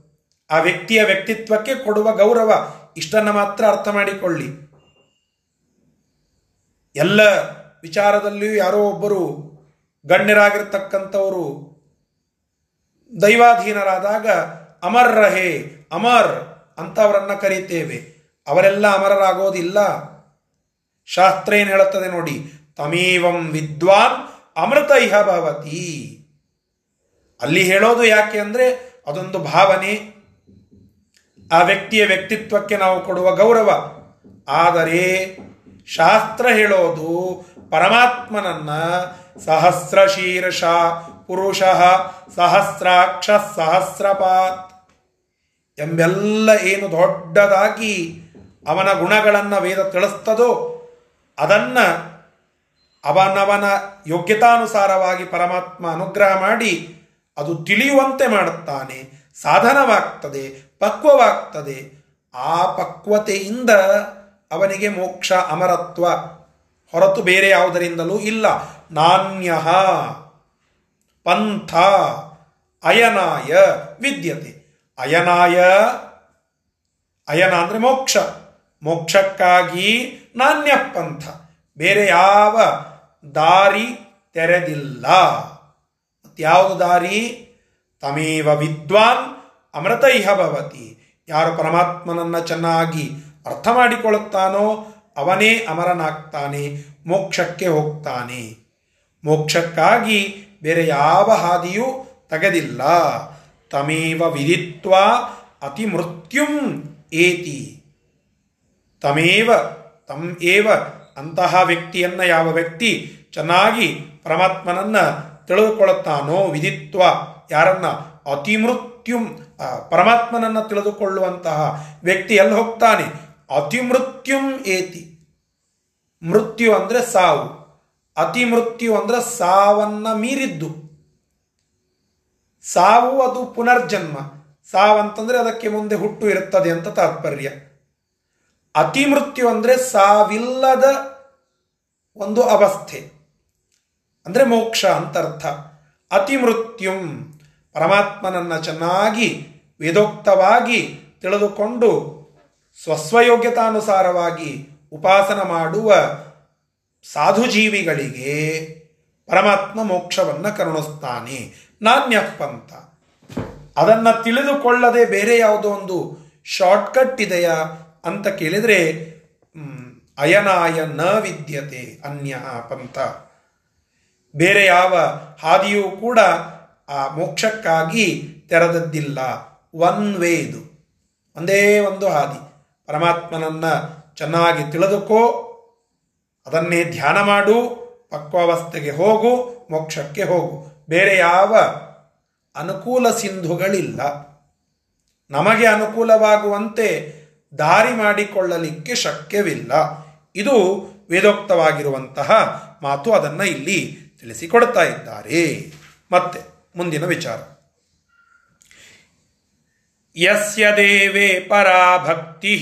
ಆ ವ್ಯಕ್ತಿಯ ವ್ಯಕ್ತಿತ್ವಕ್ಕೆ ಕೊಡುವ ಗೌರವ, ಇಷ್ಟನ್ನು ಮಾತ್ರ ಅರ್ಥ ಮಾಡಿಕೊಳ್ಳಿ. ಎಲ್ಲ ವಿಚಾರದಲ್ಲಿಯೂ ಯಾರೋ ಒಬ್ಬರು ಗಣ್ಯರಾಗಿರ್ತಕ್ಕಂಥವರು ದೈವಾಧೀನರಾದಾಗ ಅಮರ್ ರಹೇ ಅಮರ್. ಅಂತ ಅವರನ್ನ ಕರೀತೇವೆ. ಅವರೆಲ್ಲ ಅಮರರಾಗೋದಿಲ್ಲ. ಶಾಸ್ತ್ರ ಏನು ಹೇಳುತ್ತದೆ ನೋಡಿ, ತಮೇವಂ ವಿದ್ವಾನ್ ಅಮೃತ ಇಹ ಭವತಿ. ಅಲ್ಲಿ ಹೇಳೋದು ಯಾಕೆ ಅಂದರೆ, ಅದೊಂದು ಭಾವನೆ. ಆ ವ್ಯಕ್ತಿಯ ವ್ಯಕ್ತಿತ್ವಕ್ಕೆ ನಾವು ಕೊಡುವ ಗೌರವ. ಆದರೆ, ಶಾಸ್ತ್ರ ಹೇಳೋದು ಪರಮಾತ್ಮನನ್ನ ಸಹಸ್ರ ಶೀರ್ಷ ಪುರುಷ ಸಹಸ್ರಾಕ್ಷ ಸಹಸ್ರಪಾತ್. ಎಂಬೆಲ್ಲ ಏನು ದೊಡ್ಡದಾಗಿ ಅವನ ಗುಣಗಳನ್ನು ವೇದ ತಿಳಿಸ್ತದೋ ಅದನ್ನ ಅವನವನ ಯೋಗ್ಯತಾನುಸಾರವಾಗಿ ಪರಮಾತ್ಮ ಅನುಗ್ರಹ ಮಾಡಿ ಅದು ತಿಳಿಯುವಂತೆ ಮಾಡುತ್ತಾನೆ, ಸಾಧನವಾಗ್ತದೆ, ಪಕ್ವವಾಗ್ತದೆ. ಆ ಪಕ್ವತೆಯಿಂದ ಅವನಿಗೆ ಮೋಕ್ಷ, ಅಮರತ್ವ ಹೊರತು ಬೇರೆ ಯಾವುದರಿಂದಲೂ ಇಲ್ಲ. ನಾಣ್ಯ ಪಂಥ ಅಯನಾಯ ವಿದ್ಯತೆ. ಅಯನಾಯ, ಅಯನ ಅಂದರೆ ಮೋಕ್ಷ. ಮೋಕ್ಷಕ್ಕಾಗಿ ನಾಣ್ಯ ಪಂಥ ಬೇರೆ ಯಾವ ದಾರಿ ತೆರೆದಿಲ್ಲ. ಯಾವುದು ದಾರಿ? ತಮೇವ ವಿದ್ವಾನ್ ಅಮೃತೈಹ ಭವತಿ. ಯಾರು ಪರಮಾತ್ಮನನ್ನ ಚೆನ್ನಾಗಿ ಅರ್ಥ ಮಾಡಿಕೊಳ್ಳುತ್ತಾನೋ ಅವನೇ ಅಮರನಾಗ್ತಾನೆ, ಮೋಕ್ಷಕ್ಕೆ ಹೋಗ್ತಾನೆ. ಮೋಕ್ಷಕ್ಕಾಗಿ ಬೇರೆ ಯಾವ ಹಾದಿಯೂ ತೆಗೆದಿಲ್ಲ. ತಮೇವ ವಿಧಿತ್ವಾ ಅತಿ ಮೃತ್ಯುಂ ಏತಿ ತಮೇವ ತಮ್ ಏವ ಅಂತಹ ವ್ಯಕ್ತಿಯನ್ನ ಯಾವ ವ್ಯಕ್ತಿ ಚೆನ್ನಾಗಿ ಪರಮಾತ್ಮನನ್ನ ತಿಳಿದುಕೊಳ್ಳುತ್ತಾನೋ ವಿಧಿತ್ವ ಯಾರನ್ನ? ಅತಿಮೃತ್ಯುಂ ಪರಮಾತ್ಮನನ್ನ ತಿಳಿದುಕೊಳ್ಳುವಂತಹ ವ್ಯಕ್ತಿ ಎಲ್ಲಿ ಹೋಗ್ತಾನೆ? ಅತಿಮೃತ್ಯುಂ ಏತಿ. ಮೃತ್ಯು ಅಂದರೆ ಸಾವು. ಅತಿಮೃತ್ಯು ಅಂದರೆ ಸಾವನ್ನ ಮೀರಿದ್ದು. ಸಾವು ಅದು ಪುನರ್ಜನ್ಮ. ಸಾವಂತಂದ್ರೆ ಅದಕ್ಕೆ ಮುಂದೆ ಹುಟ್ಟು ಇರುತ್ತದೆ ಅಂತ ತಾತ್ಪರ್ಯ. ಅತಿಮೃತ್ಯು ಅಂದರೆ ಸಾವಿಲ್ಲದ ಒಂದು ಅವಸ್ಥೆ. ಅಂದರೆ ಮೋಕ್ಷ ಅಂತ ಅರ್ಥ. ಅತಿ ಪರಮಾತ್ಮನನ್ನು ಪರಮಾತ್ಮನನ್ನ ಚೆನ್ನಾಗಿ, ವೇದೋಕ್ತವಾಗಿ ತಿಳಿದುಕೊಂಡು ಸ್ವಸ್ವಯೋಗ್ಯತಾನುಸಾರವಾಗಿ ಉಪಾಸನ ಮಾಡುವ ಸಾಧುಜೀವಿಗಳಿಗೆ ಪರಮಾತ್ಮ ಮೋಕ್ಷವನ್ನು ಕರುಣಿಸ್ತಾನೆ. ನಾಣ್ಯಪ್ಪಂತ ಅದನ್ನು ತಿಳಿದುಕೊಳ್ಳದೆ ಬೇರೆ ಯಾವುದೋ ಒಂದು ಶಾರ್ಟ್ಕಟ್ ಇದೆಯಾ ಅಂತ ಕೇಳಿದರೆ ಅಯನಾಯ ನ ವಿದ್ಯತೆ ಅನ್ಯ ಪಂಥ. ಬೇರೆ ಯಾವ ಹಾದಿಯೂ ಕೂಡ ಆ ಮೋಕ್ಷಕ್ಕಾಗಿ ತೆರೆದದ್ದಿಲ್ಲ. ಒನ್ ವೇ ಇದು. ಒಂದೇ ಒಂದು ಹಾದಿ. ಪರಮಾತ್ಮನನ್ನ ಚೆನ್ನಾಗಿ ತಿಳಿದುಕೋ, ಅದನ್ನೇ ಧ್ಯಾನ ಮಾಡು, ಪಕ್ವಾವಸ್ಥೆಗೆ ಹೋಗು, ಮೋಕ್ಷಕ್ಕೆ ಹೋಗು. ಬೇರೆ ಯಾವ ಅನುಕೂಲ ಸಿಂಧುಗಳಿಲ್ಲ. ನಮಗೆ ಅನುಕೂಲವಾಗುವಂತೆ ದಾರಿ ಮಾಡಿಕೊಳ್ಳಲಿಕ್ಕೆ ಶಕ್ಯವಿಲ್ಲ. ಇದು ವೇದೋಕ್ತವಾಗಿರುವಂತಹ ಮಾತು ಅದನ್ನು ಇಲ್ಲಿ ತಿಳಿಸಿಕೊಡ್ತಾ ಇದ್ದಾರೆ. ಮತ್ತೆ ಮುಂದಿನ ವಿಚಾರ. ಯಸ್ಯ ದೇವೇ ಪರಾಭಕ್ತಿ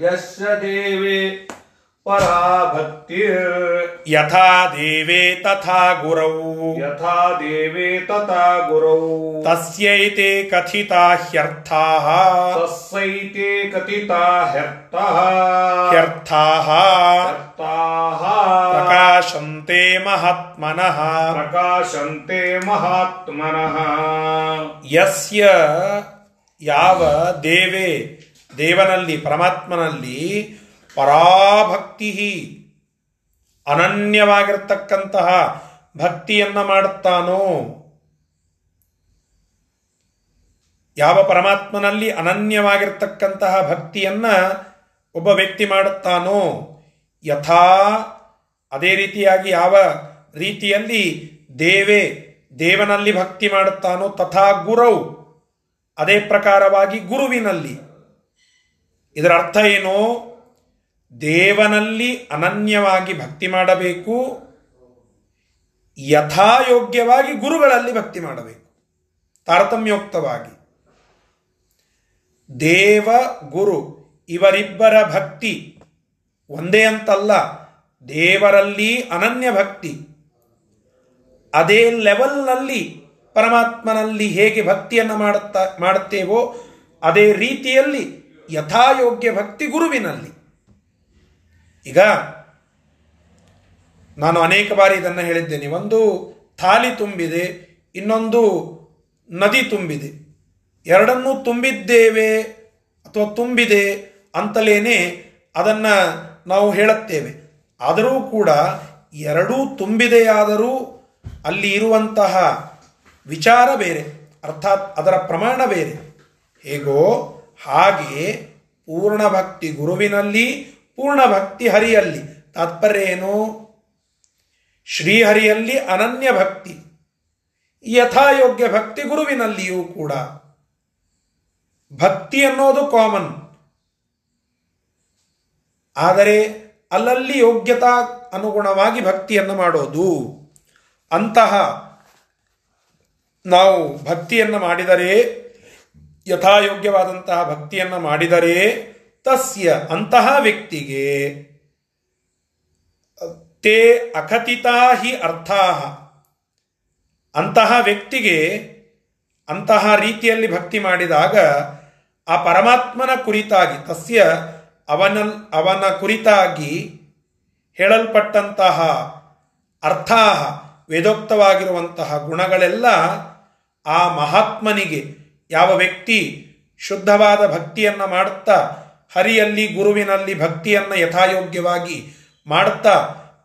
ಯಸ್ಯ ದೇವೇ ಪರಾ ಭಕ್ತಿರ್ ಯಥಾ ದೇವೇ ತಥಾ ಗುರೌ. ಯಥಾ ದೇವೇ ತಥಾ ಗುರೌ. ತಸ್ಯೈತೆ ಕಥಿತಾ ಹ್ಯರ್ಥಾಃ ತಸ್ಸೈತೆ ಕಥಿತಾ ಹ್ಯರ್ಥಃ. ಹ್ಯರ್ಥಾಃ ಹ್ಯರ್ಥಾಃ ಪ್ರಕಾಶಂತೆ ಮಹಾತ್ಮನಃ. ಪ್ರಕಾಶಂತೆ ಮಹಾತ್ಮನಃ. ಯಸ್ಯ ಯಾವ ದೇವೇ ದೇವನಲ್ಲಿ ಪರಮಾತ್ಮನಲ್ಲಿ ಪರಾಭಕ್ತಿ ಅನನ್ಯವಾಗಿರ್ತಕ್ಕಂತಹ ಭಕ್ತಿಯನ್ನ ಮಾಡುತ್ತಾನೋ. ಯಾವ ಪರಮಾತ್ಮನಲ್ಲಿ ಅನನ್ಯವಾಗಿರ್ತಕ್ಕಂತಹ ಭಕ್ತಿಯನ್ನ ಒಬ್ಬ ವ್ಯಕ್ತಿ ಮಾಡುತ್ತಾನೋ. ಯಥಾ ಅದೇ ರೀತಿಯಾಗಿ ಯಾವ ರೀತಿಯಲ್ಲಿ ದೇವೇ ದೇವನಲ್ಲಿ ಭಕ್ತಿ ಮಾಡುತ್ತಾನೋ ತಥಾ ಗುರೌ. ಅದೇ ಪ್ರಕಾರವಾಗಿ ಗುರುವಿನಲ್ಲಿ. ಇದರ ಅರ್ಥ ಏನು. ದೇವನಲ್ಲಿ ಅನನ್ಯವಾಗಿ ಭಕ್ತಿ ಮಾಡಬೇಕು. ಯಥಾಯೋಗ್ಯವಾಗಿ ಗುರುಗಳಲ್ಲಿ ಭಕ್ತಿ ಮಾಡಬೇಕು. ತಾರತಮ್ಯೋಕ್ತವಾಗಿ. ದೇವ, ಗುರು ಇವರಿಬ್ಬರ ಭಕ್ತಿ ಒಂದೇ ಅಂತಲ್ಲ. ದೇವರಲ್ಲಿ ಅನನ್ಯ ಭಕ್ತಿ. ಅದೇ ಲೆವೆಲ್ನಲ್ಲಿ ಪರಮಾತ್ಮನಲ್ಲಿ ಹೇಗೆ ಭಕ್ತಿಯನ್ನು ಮಾಡುತ್ತಾ, ಮಾಡುತ್ತೇವೋ ಅದೇ ರೀತಿಯಲ್ಲಿ ಯಥಾಯೋಗ್ಯ ಭಕ್ತಿ ಗುರುವಿನಲ್ಲಿ. ಈಗ ನಾನು ಅನೇಕ ಬಾರಿ ಇದನ್ನು ಹೇಳಿದ್ದೇನೆ. ಒಂದು ಥಾಲಿ ತುಂಬಿದೆ, ಇನ್ನೊಂದು ನದಿ ತುಂಬಿದೆ. ಎರಡನ್ನೂ ತುಂಬಿದ್ದೇವೆ ಅಥವಾ ತುಂಬಿದೆ ಅಂತಲೇನೆ ಅದನ್ನು ನಾವು ಹೇಳುತ್ತೇವೆ. ಆದರೂ ಕೂಡ ಎರಡೂ ತುಂಬಿದೆಯಾದರೂ ಅಲ್ಲಿ ಇರುವಂತಹ ವಿಚಾರ ಬೇರೆ, ಅರ್ಥಾತ್ ಅದರ ಪ್ರಮಾಣ ಬೇರೆ. ಹೇಗೋ ಹಾಗೆ ಪೂರ್ಣ ಭಕ್ತಿ ಗುರುವಿನಲ್ಲಿ ಪೂರ್ಣ ಭಕ್ತಿ ಹರಿಯಲ್ಲಿ. ತಾತ್ಪರ್ಯ ಏನು? ಶ್ರೀಹರಿಯಲ್ಲಿ ಅನನ್ಯ ಭಕ್ತಿ. ಯಥಾಯೋಗ್ಯ ಭಕ್ತಿ ಗುರುವಿನಲ್ಲಿಯೂ ಕೂಡ. ಭಕ್ತಿ ಅನ್ನೋದು ಕಾಮನ್. ಆದರೆ ಅಲ್ಲಲ್ಲಿ ಯೋಗ್ಯತಾ ಅನುಗುಣವಾಗಿ ಭಕ್ತಿಯನ್ನು ಮಾಡೋದು. ಅಂತಹ ನಾವು ಭಕ್ತಿಯನ್ನು ಮಾಡಿದರೆ, ಯಥಾಯೋಗ್ಯವಾದಂತಹ ಭಕ್ತಿಯನ್ನು ಮಾಡಿದರೆ ತಸ್ಯ ಅಂತಹ ವ್ಯಕ್ತಿಗೆ ತೇ ಅಕಥಿತಾ ಹಿ ಅರ್ಥಾ ಅಂತಹ ವ್ಯಕ್ತಿಗೆ ಅಂತಹ ರೀತಿಯಲ್ಲಿ ಭಕ್ತಿ ಮಾಡಿದಾಗ ಆ ಪರಮಾತ್ಮನ ಕುರಿತಾಗಿ, ತಸ್ಯ ಅವನ ಅವನ ಕುರಿತಾಗಿ ಹೇಳಲ್ಪಟ್ಟಂತಹ ಅರ್ಥ ವೇದೋಕ್ತವಾಗಿರುವಂತಹ ಗುಣಗಳೆಲ್ಲ ಆ ಮಹಾತ್ಮನಿಗೆ, ಯಾವ ವ್ಯಕ್ತಿ ಶುದ್ಧವಾದ ಭಕ್ತಿಯನ್ನು ಮಾಡುತ್ತಾ ಹರಿಯಲ್ಲಿ ಗುರುವಿನಲ್ಲಿ ಭಕ್ತಿಯನ್ನು ಯಥಾಯೋಗ್ಯವಾಗಿ ಮಾಡುತ್ತಾ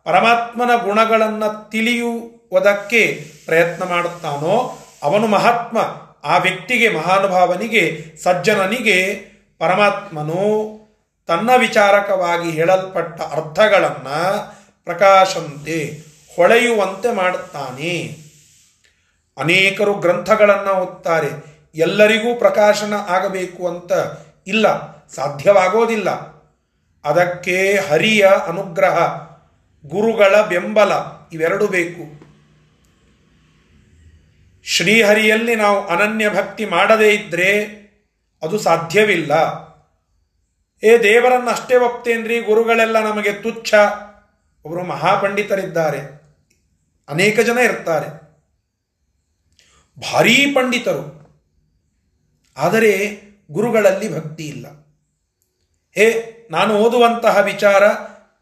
ಪರಮಾತ್ಮನ ಗುಣಗಳನ್ನು ತಿಳಿಯುವುದಕ್ಕೆ ಪ್ರಯತ್ನ ಮಾಡುತ್ತಾನೋ, ಅವನು ಮಹಾತ್ಮ, ಆ ವ್ಯಕ್ತಿಗೆ, ಮಹಾನುಭಾವನಿಗೆ, ಸಜ್ಜನನಿಗೆ ಪರಮಾತ್ಮನು ತನ್ನ ವಿಚಾರಕವಾಗಿ ಹೇಳಲ್ಪಟ್ಟ ಅರ್ಥಗಳನ್ನು ಪ್ರಕಾಶಂತೆ ಹೊಳೆಯುವಂತೆ ಮಾಡುತ್ತಾನೆ. ಅನೇಕರು ಗ್ರಂಥಗಳನ್ನು ಓದ್ತಾರೆ, ಎಲ್ಲರಿಗೂ ಪ್ರಕಾಶನ ಆಗಬೇಕು ಅಂತ ಇಲ್ಲ. ಸಾಧ್ಯವಾಗೋದಿಲ್ಲ. ಅದಕ್ಕೆ ಹರಿಯ ಅನುಗ್ರಹ, ಗುರುಗಳ ಬೆಂಬಲ ಇವೆರಡು ಬೇಕು. ಶ್ರೀಹರಿಯಲ್ಲಿ ನಾವು ಅನನ್ಯ ಭಕ್ತಿ ಮಾಡದೇ ಇದ್ದರೆ ಅದು ಸಾಧ್ಯವಿಲ್ಲ. ಏ ದೇವರನ್ನು ಅಷ್ಟೇ ಒಪ್ತೇನ್ರಿ? ಗುರುಗಳೆಲ್ಲ ನಮಗೆ ತುಚ್ಛ. ಒಬ್ಬರು ಮಹಾಪಂಡಿತರಿದ್ದಾರೆ. ಅನೇಕ ಜನ ಇರ್ತಾರೆ. ಭಾರೀ ಪಂಡಿತರು. ಆದರೆ ಗುರುಗಳಲ್ಲಿ ಭಕ್ತಿ ಇಲ್ಲ. ಹೇ, ನಾನು ಓದುವಂತಹ ವಿಚಾರ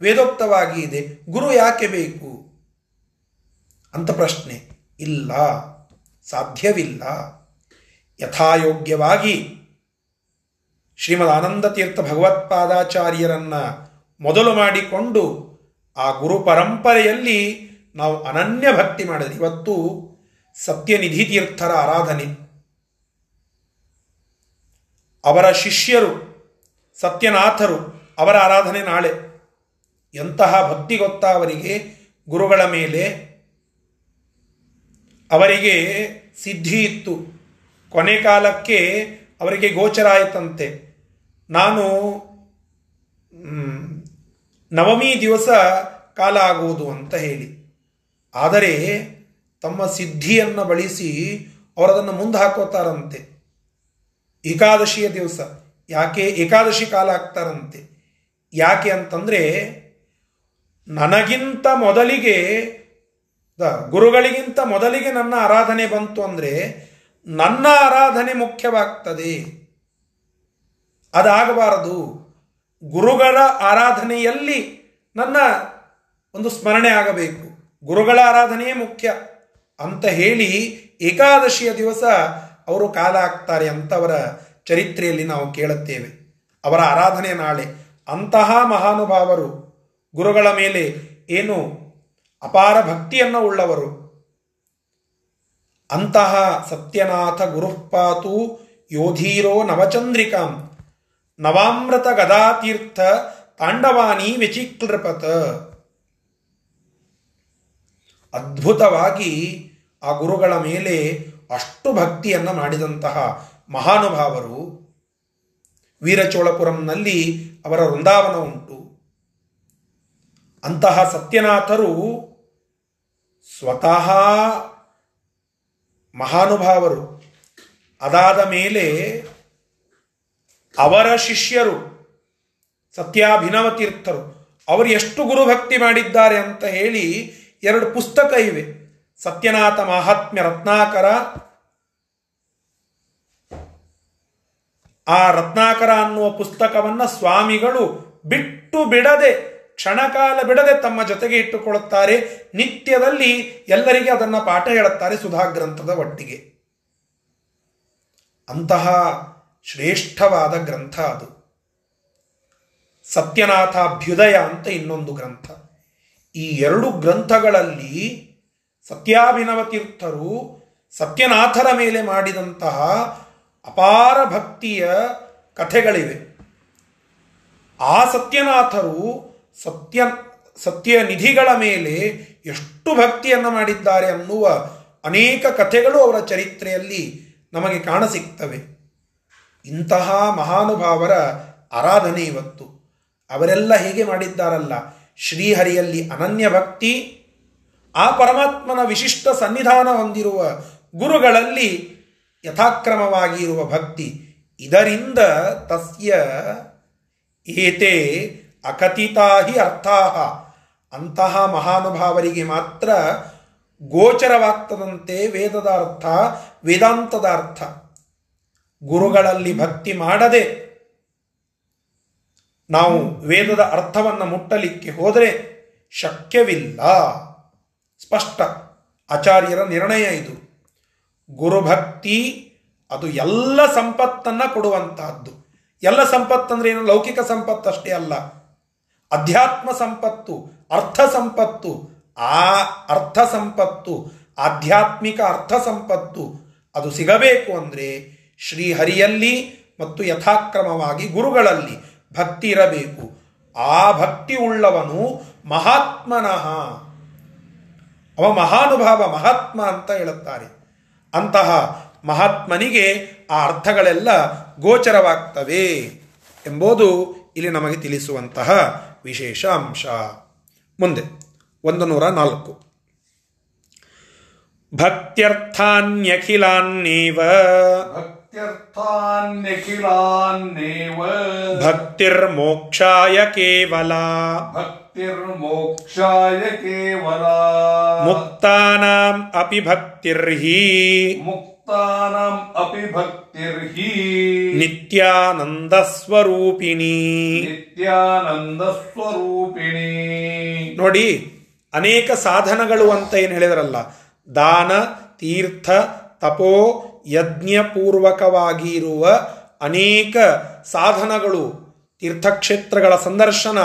ವೇದೋಕ್ತವಾಗಿ ಇದೆ. ಗುರು ಯಾಕೆ ಬೇಕು? ಅಂತ ಪ್ರಶ್ನೆ. ಇಲ್ಲ, ಸಾಧ್ಯವಿಲ್ಲ. ಯಥಾಯೋಗ್ಯವಾಗಿ ಶ್ರೀಮದ್ ತೀರ್ಥ ಭಗವತ್ಪಾದಾಚಾರ್ಯರನ್ನ ಮೊದಲು ಮಾಡಿಕೊಂಡು ಆ ಗುರು ಪರಂಪರೆಯಲ್ಲಿ ನಾವು ಅನನ್ಯ ಭಕ್ತಿ ಮಾಡಿದ್ವಿ ಇವತ್ತು ಸತ್ಯನಿಧಿ ತೀರ್ಥರ ಆರಾಧನೆ. ಅವರ ಶಿಷ್ಯರು ಸತ್ಯನಾಥರು ಅವರ ಆರಾಧನೆ ನಾಳೆ. ಎಂತಹ ಭಕ್ತಿ ಗೊತ್ತಾ ಅವರಿಗೆ? ಗುರುಗಳ ಮೇಲೆ ಅವರಿಗೆ ಸಿದ್ಧಿ ಇತ್ತು. ಕೊನೆ ಕಾಲಕ್ಕೆ ಅವರಿಗೆ ಗೋಚರ ಆಯಿತಂತೆ. ನಾನು ನವಮಿ ದಿವಸ ಕಾಲ ಆಗುವುದು ಅಂತ ಹೇಳಿ. ಆದರೆ ತಮ್ಮ ಸಿದ್ಧಿಯನ್ನು ಬಳಸಿ ಅವರದನ್ನು ಮುಂದೆ ಹಾಕೋತಾರಂತೆ. ಏಕಾದಶಿಯ ದಿವಸ. ಯಾಕೆ ಏಕಾದಶಿ ಕಾಲ ಆಗ್ತಾರಂತೆ? ಯಾಕೆ ಅಂತಂದರೆ ನನಗಿಂತ ಮೊದಲಿಗೆ ಗುರುಗಳಿಗಿಂತ ಮೊದಲಿಗೆ ನನ್ನ ಆರಾಧನೆ ಬಂತು ಅಂದರೆ ನನ್ನ ಆರಾಧನೆ ಮುಖ್ಯವಾಗ್ತದೆ. ಅದಾಗಬಾರದು. ಗುರುಗಳ ಆರಾಧನೆಯಲ್ಲಿ ನನ್ನ ಒಂದು ಸ್ಮರಣೆ ಆಗಬೇಕು. ಗುರುಗಳ ಆರಾಧನೆಯೇ ಮುಖ್ಯ ಅಂತ ಹೇಳಿ ಏಕಾದಶಿಯ ದಿವಸ ಅವರು ಕಾಲ ಆಗ್ತಾರೆ ಅಂತ ಅವರ ಚರಿತ್ರೆಯಲ್ಲಿ ನಾವು ಕೇಳುತ್ತೇವೆ. ಅವರ ಆರಾಧನೆ ನಾಳೆ ಅಂತಹ ಮಹಾನುಭಾವರು ಗುರುಗಳ ಮೇಲೆ ಏನು ಅಪಾರ ಭಕ್ತಿಯನ್ನು ಉಳ್ಳವರು. ಅಂತಹ ಸತ್ಯನಾಥ ಗುರುಪಾತು ಯೋಧೀರೋ ನವಚಂದ್ರಿಕಾಂ. ನವಾಮೃತ ಗದಾತೀರ್ಥ ತಾಂಡವಾನಿ ವಿಚಿಕ್ಲೃಪತ ಅದ್ಭುತವಾಗಿ ಆ ಗುರುಗಳ ಮೇಲೆ ಅಷ್ಟು ಭಕ್ತಿಯನ್ನು ಮಾಡಿದಂತಹ ಮಹಾನುಭಾವರು ವೀರಚೋಳಪುರಂನಲ್ಲಿ ಅವರ ವೃಂದಾವನ ಉಂಟು. ಅಂತಹ ಸತ್ಯನಾಥರು ಸ್ವತಃ ಮಹಾನುಭಾವರು. ಅದಾದ ಮೇಲೆ ಅವರ ಶಿಷ್ಯರು, ಸತ್ಯಾಭಿನವ ತೀರ್ಥರು, ಅವರು ಎಷ್ಟು ಗುರುಭಕ್ತಿ ಮಾಡಿದ್ದಾರೆ ಅಂತ ಹೇಳಿ ಎರಡು ಪುಸ್ತಕ ಇವೆ. ಸತ್ಯನಾಥ ಮಹಾತ್ಮ್ಯ ರತ್ನಾಕರ ಆ ರತ್ನಾಕರ ಅನ್ನುವ ಪುಸ್ತಕವನ್ನು ಸ್ವಾಮಿಗಳು ಬಿಟ್ಟು ಬಿಡದೆ, ಕ್ಷಣಕಾಲ ಬಿಡದೆ ತಮ್ಮ ಜೊತೆಗೆ ಇಟ್ಟುಕೊಳ್ಳುತ್ತಾರೆ. ನಿತ್ಯದಲ್ಲಿ ಎಲ್ಲರಿಗೆ ಅದನ್ನು ಪಾಠ ಹೇಳುತ್ತಾರೆ ಸುಧಾ ಗ್ರಂಥದ ಒಟ್ಟಿಗೆ. ಅಂತಹ ಶ್ರೇಷ್ಠವಾದ ಗ್ರಂಥ ಅದು. ಸತ್ಯನಾಥಾಭ್ಯುದಯ ಅಂತ ಇನ್ನೊಂದು ಗ್ರಂಥ. ಈ ಎರಡು ಗ್ರಂಥಗಳಲ್ಲಿ ಸತ್ಯಾಭಿನವ ತೀರ್ಥರು ಸತ್ಯನಾಥರ ಮೇಲೆ ಮಾಡಿದಂತಹ ಅಪಾರ ಭಕ್ತಿಯ ಕಥೆಗಳಿವೆ. ಆ ಸತ್ಯನಾಥರು ಸತ್ಯ ಸತ್ಯ ನಿಧಿಗಳ ಮೇಲೆ ಎಷ್ಟು ಭಕ್ತಿಯನ್ನು ಮಾಡಿದ್ದಾರೆ ಅನ್ನುವ ಅನೇಕ ಕಥೆಗಳು ಅವರ ಚರಿತ್ರೆಯಲ್ಲಿ ನಮಗೆ ಕಾಣಸಿಗ್ತವೆ. ಇಂತಹ ಮಹಾನುಭಾವರ ಆರಾಧನೆ ಇವತ್ತು. ಅವರೆಲ್ಲ ಹೇಗೆ ಮಾಡಿದ್ದಾರಲ್ಲ, ಶ್ರೀಹರಿಯಲ್ಲಿ ಅನನ್ಯ ಭಕ್ತಿ, ಆ ಪರಮಾತ್ಮನ ವಿಶಿಷ್ಟ ಸನ್ನಿಧಾನ ಹೊಂದಿರುವ ಗುರುಗಳಲ್ಲಿ ಯಥಾಕ್ರಮವಾಗಿ ಇರುವ ಭಕ್ತಿ. ಇದರಿಂದ ತಸ್ಯ ಏತೆ ಅಕಥಿತಾಹಿ ಅರ್ಥಾಹ. ಅಂತಹ ಮಹಾನುಭಾವರಿಗೆ ಮಾತ್ರ ಗೋಚರವಾಗ್ತದಂತೆ ವೇದದ ಅರ್ಥ ವೇದಾಂತದ ಅರ್ಥ ಗುರುಗಳಲ್ಲಿ ಭಕ್ತಿ ಮಾಡದೆ ನಾವು ವೇದದ ಅರ್ಥವನ್ನು ಮುಟ್ಟಲಿಕ್ಕೆ ಹೋದರೆ ಶಕ್ಯವಿಲ್ಲ. ಸ್ಪಷ್ಟ. ಆಚಾರ್ಯರ ನಿರ್ಣಯ ಇದು. ಗುರುಭಕ್ತಿ, ಅದು ಎಲ್ಲ ಸಂಪತ್ತನ್ನು ಕೊಡುವಂತಹದ್ದು. ಎಲ್ಲ ಸಂಪತ್ತಂದ್ರೆ ಏನು? ಲೌಕಿಕ ಸಂಪತ್ತು ಅಷ್ಟೇ ಅಲ್ಲ. ಅಧ್ಯಾತ್ಮ ಸಂಪತ್ತು, ಅರ್ಥ ಸಂಪತ್ತು, ಆ ಅರ್ಥ ಸಂಪತ್ತು, ಆಧ್ಯಾತ್ಮಿಕ ಅರ್ಥ ಸಂಪತ್ತು, ಅದು ಸಿಗಬೇಕು ಅಂದರೆ ಶ್ರೀಹರಿಯಲ್ಲಿ ಮತ್ತು ಯಥಾಕ್ರಮವಾಗಿ ಗುರುಗಳಲ್ಲಿ ಭಕ್ತಿ ಇರಬೇಕು. ಆ ಭಕ್ತಿ ಉಳ್ಳವನು ಮಹಾತ್ಮನಃ ಅವ ಮಹಾನುಭಾವ, ಮಹಾತ್ಮ ಅಂತ ಹೇಳುತ್ತಾರೆ. ಅಂತಹ ಮಹಾತ್ಮನಿಗೆ ಆ ಅರ್ಥಗಳೆಲ್ಲ ಗೋಚರವಾಗ್ತವೆ ಎಂಬುದು ಇಲ್ಲಿ ನಮಗೆ ತಿಳಿಸುವಂತಹ ವಿಶೇಷ ಅಂಶ. ಮುಂದೆ ಒಂದು ನೂರ ನಾಲ್ಕು. ಭಕ್ತ್ಯರ್ಥಾನ್ಯಖಿಲಾನ್ನೇವ. ಭಕ್ತಿರ್ಮೋಕ್ಷಾಯ ಕೇವಲ. ಭಕ್ತಿರ್ಮೋಕ್ಷಾಯ ಕೇವಲ ಮುಕ್ತಾನಾಂ ಅಪಿ ಭಕ್ತಿರ್ಹಿ ಮುಕ್ತಾನಾಂ ಅಪಿ ಭಕ್ತಿರ್ಹಿ ನಿತ್ಯಾನಂದ ಸ್ವರೂಪಿಣಿ. ನಿತ್ಯಾನಂದ ಸ್ವರೂಪಿಣಿ. ನೋಡಿ ಅನೇಕ ಸಾಧನಗಳು ಅಂತ ಏನು ಹೇಳಿದ್ರಲ್ಲ? ದಾನ ತೀರ್ಥ ತಪೋ ಯಜ್ಞಪೂರ್ವಕವಾಗಿರುವ ಅನೇಕ ಸಾಧನಗಳು. ತೀರ್ಥಕ್ಷೇತ್ರಗಳ ಸಂದರ್ಶನ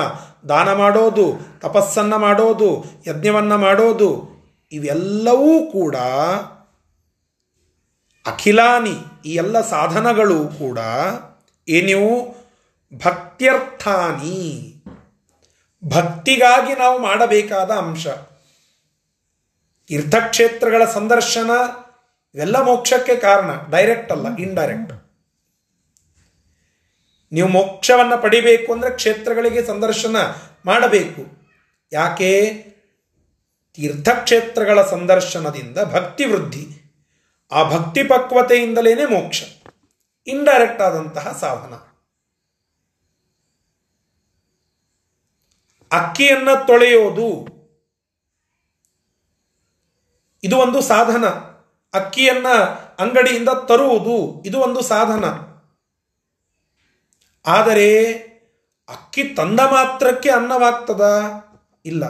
ದಾನ ಮಾಡೋದು, ತಪಸ್ಸನ್ನು ಮಾಡೋದು, ಯಜ್ಞವನ್ನು ಮಾಡೋದು, ಇವೆಲ್ಲವೂ ಕೂಡ ಅಖಿಲಾನಿ, ಈ ಎಲ್ಲ ಸಾಧನಗಳು ಕೂಡ ಏನಿವು ಭಕ್ತ್ಯರ್ಥಾನಿ. ಭಕ್ತಿಗಾಗಿ ನಾವು ಮಾಡಬೇಕಾದ ಅಂಶ. ತೀರ್ಥಕ್ಷೇತ್ರಗಳ ಸಂದರ್ಶನ ಇವೆಲ್ಲ ಮೋಕ್ಷಕ್ಕೆ ಕಾರಣ ಡೈರೆಕ್ಟ್ ಅಲ್ಲ ಇಂಡೈರೆಕ್ಟ್ ನೀವು ಮೋಕ್ಷವನ್ನು ಪಡಿಬೇಕು ಅಂದರೆ ಕ್ಷೇತ್ರಗಳಿಗೆ ಸಂದರ್ಶನ ಮಾಡಬೇಕು. ಯಾಕೆ? ತೀರ್ಥಕ್ಷೇತ್ರಗಳ ಸಂದರ್ಶನದಿಂದ ಭಕ್ತಿ ವೃದ್ಧಿ. ಆ ಭಕ್ತಿ ಪಕ್ವತೆಯಿಂದಲೇ ಮೋಕ್ಷ. ಇಂಡೈರೆಕ್ಟ್ ಆದಂತಹ ಸಾಧನ. ಅಕ್ಕಿಯನ್ನು ತೊಳೆಯೋದು. ಇದು ಒಂದು ಸಾಧನ. ಅಕ್ಕಿಯನ್ನು ಅಂಗಡಿಯಿಂದ ತರುವುದು. ಇದು ಒಂದು ಸಾಧನ. ಆದರೆ ಅಕ್ಕಿ ತಂದ ಮಾತ್ರಕ್ಕೆ ಅನ್ನವಾಗ್ತದ? ಇಲ್ಲ.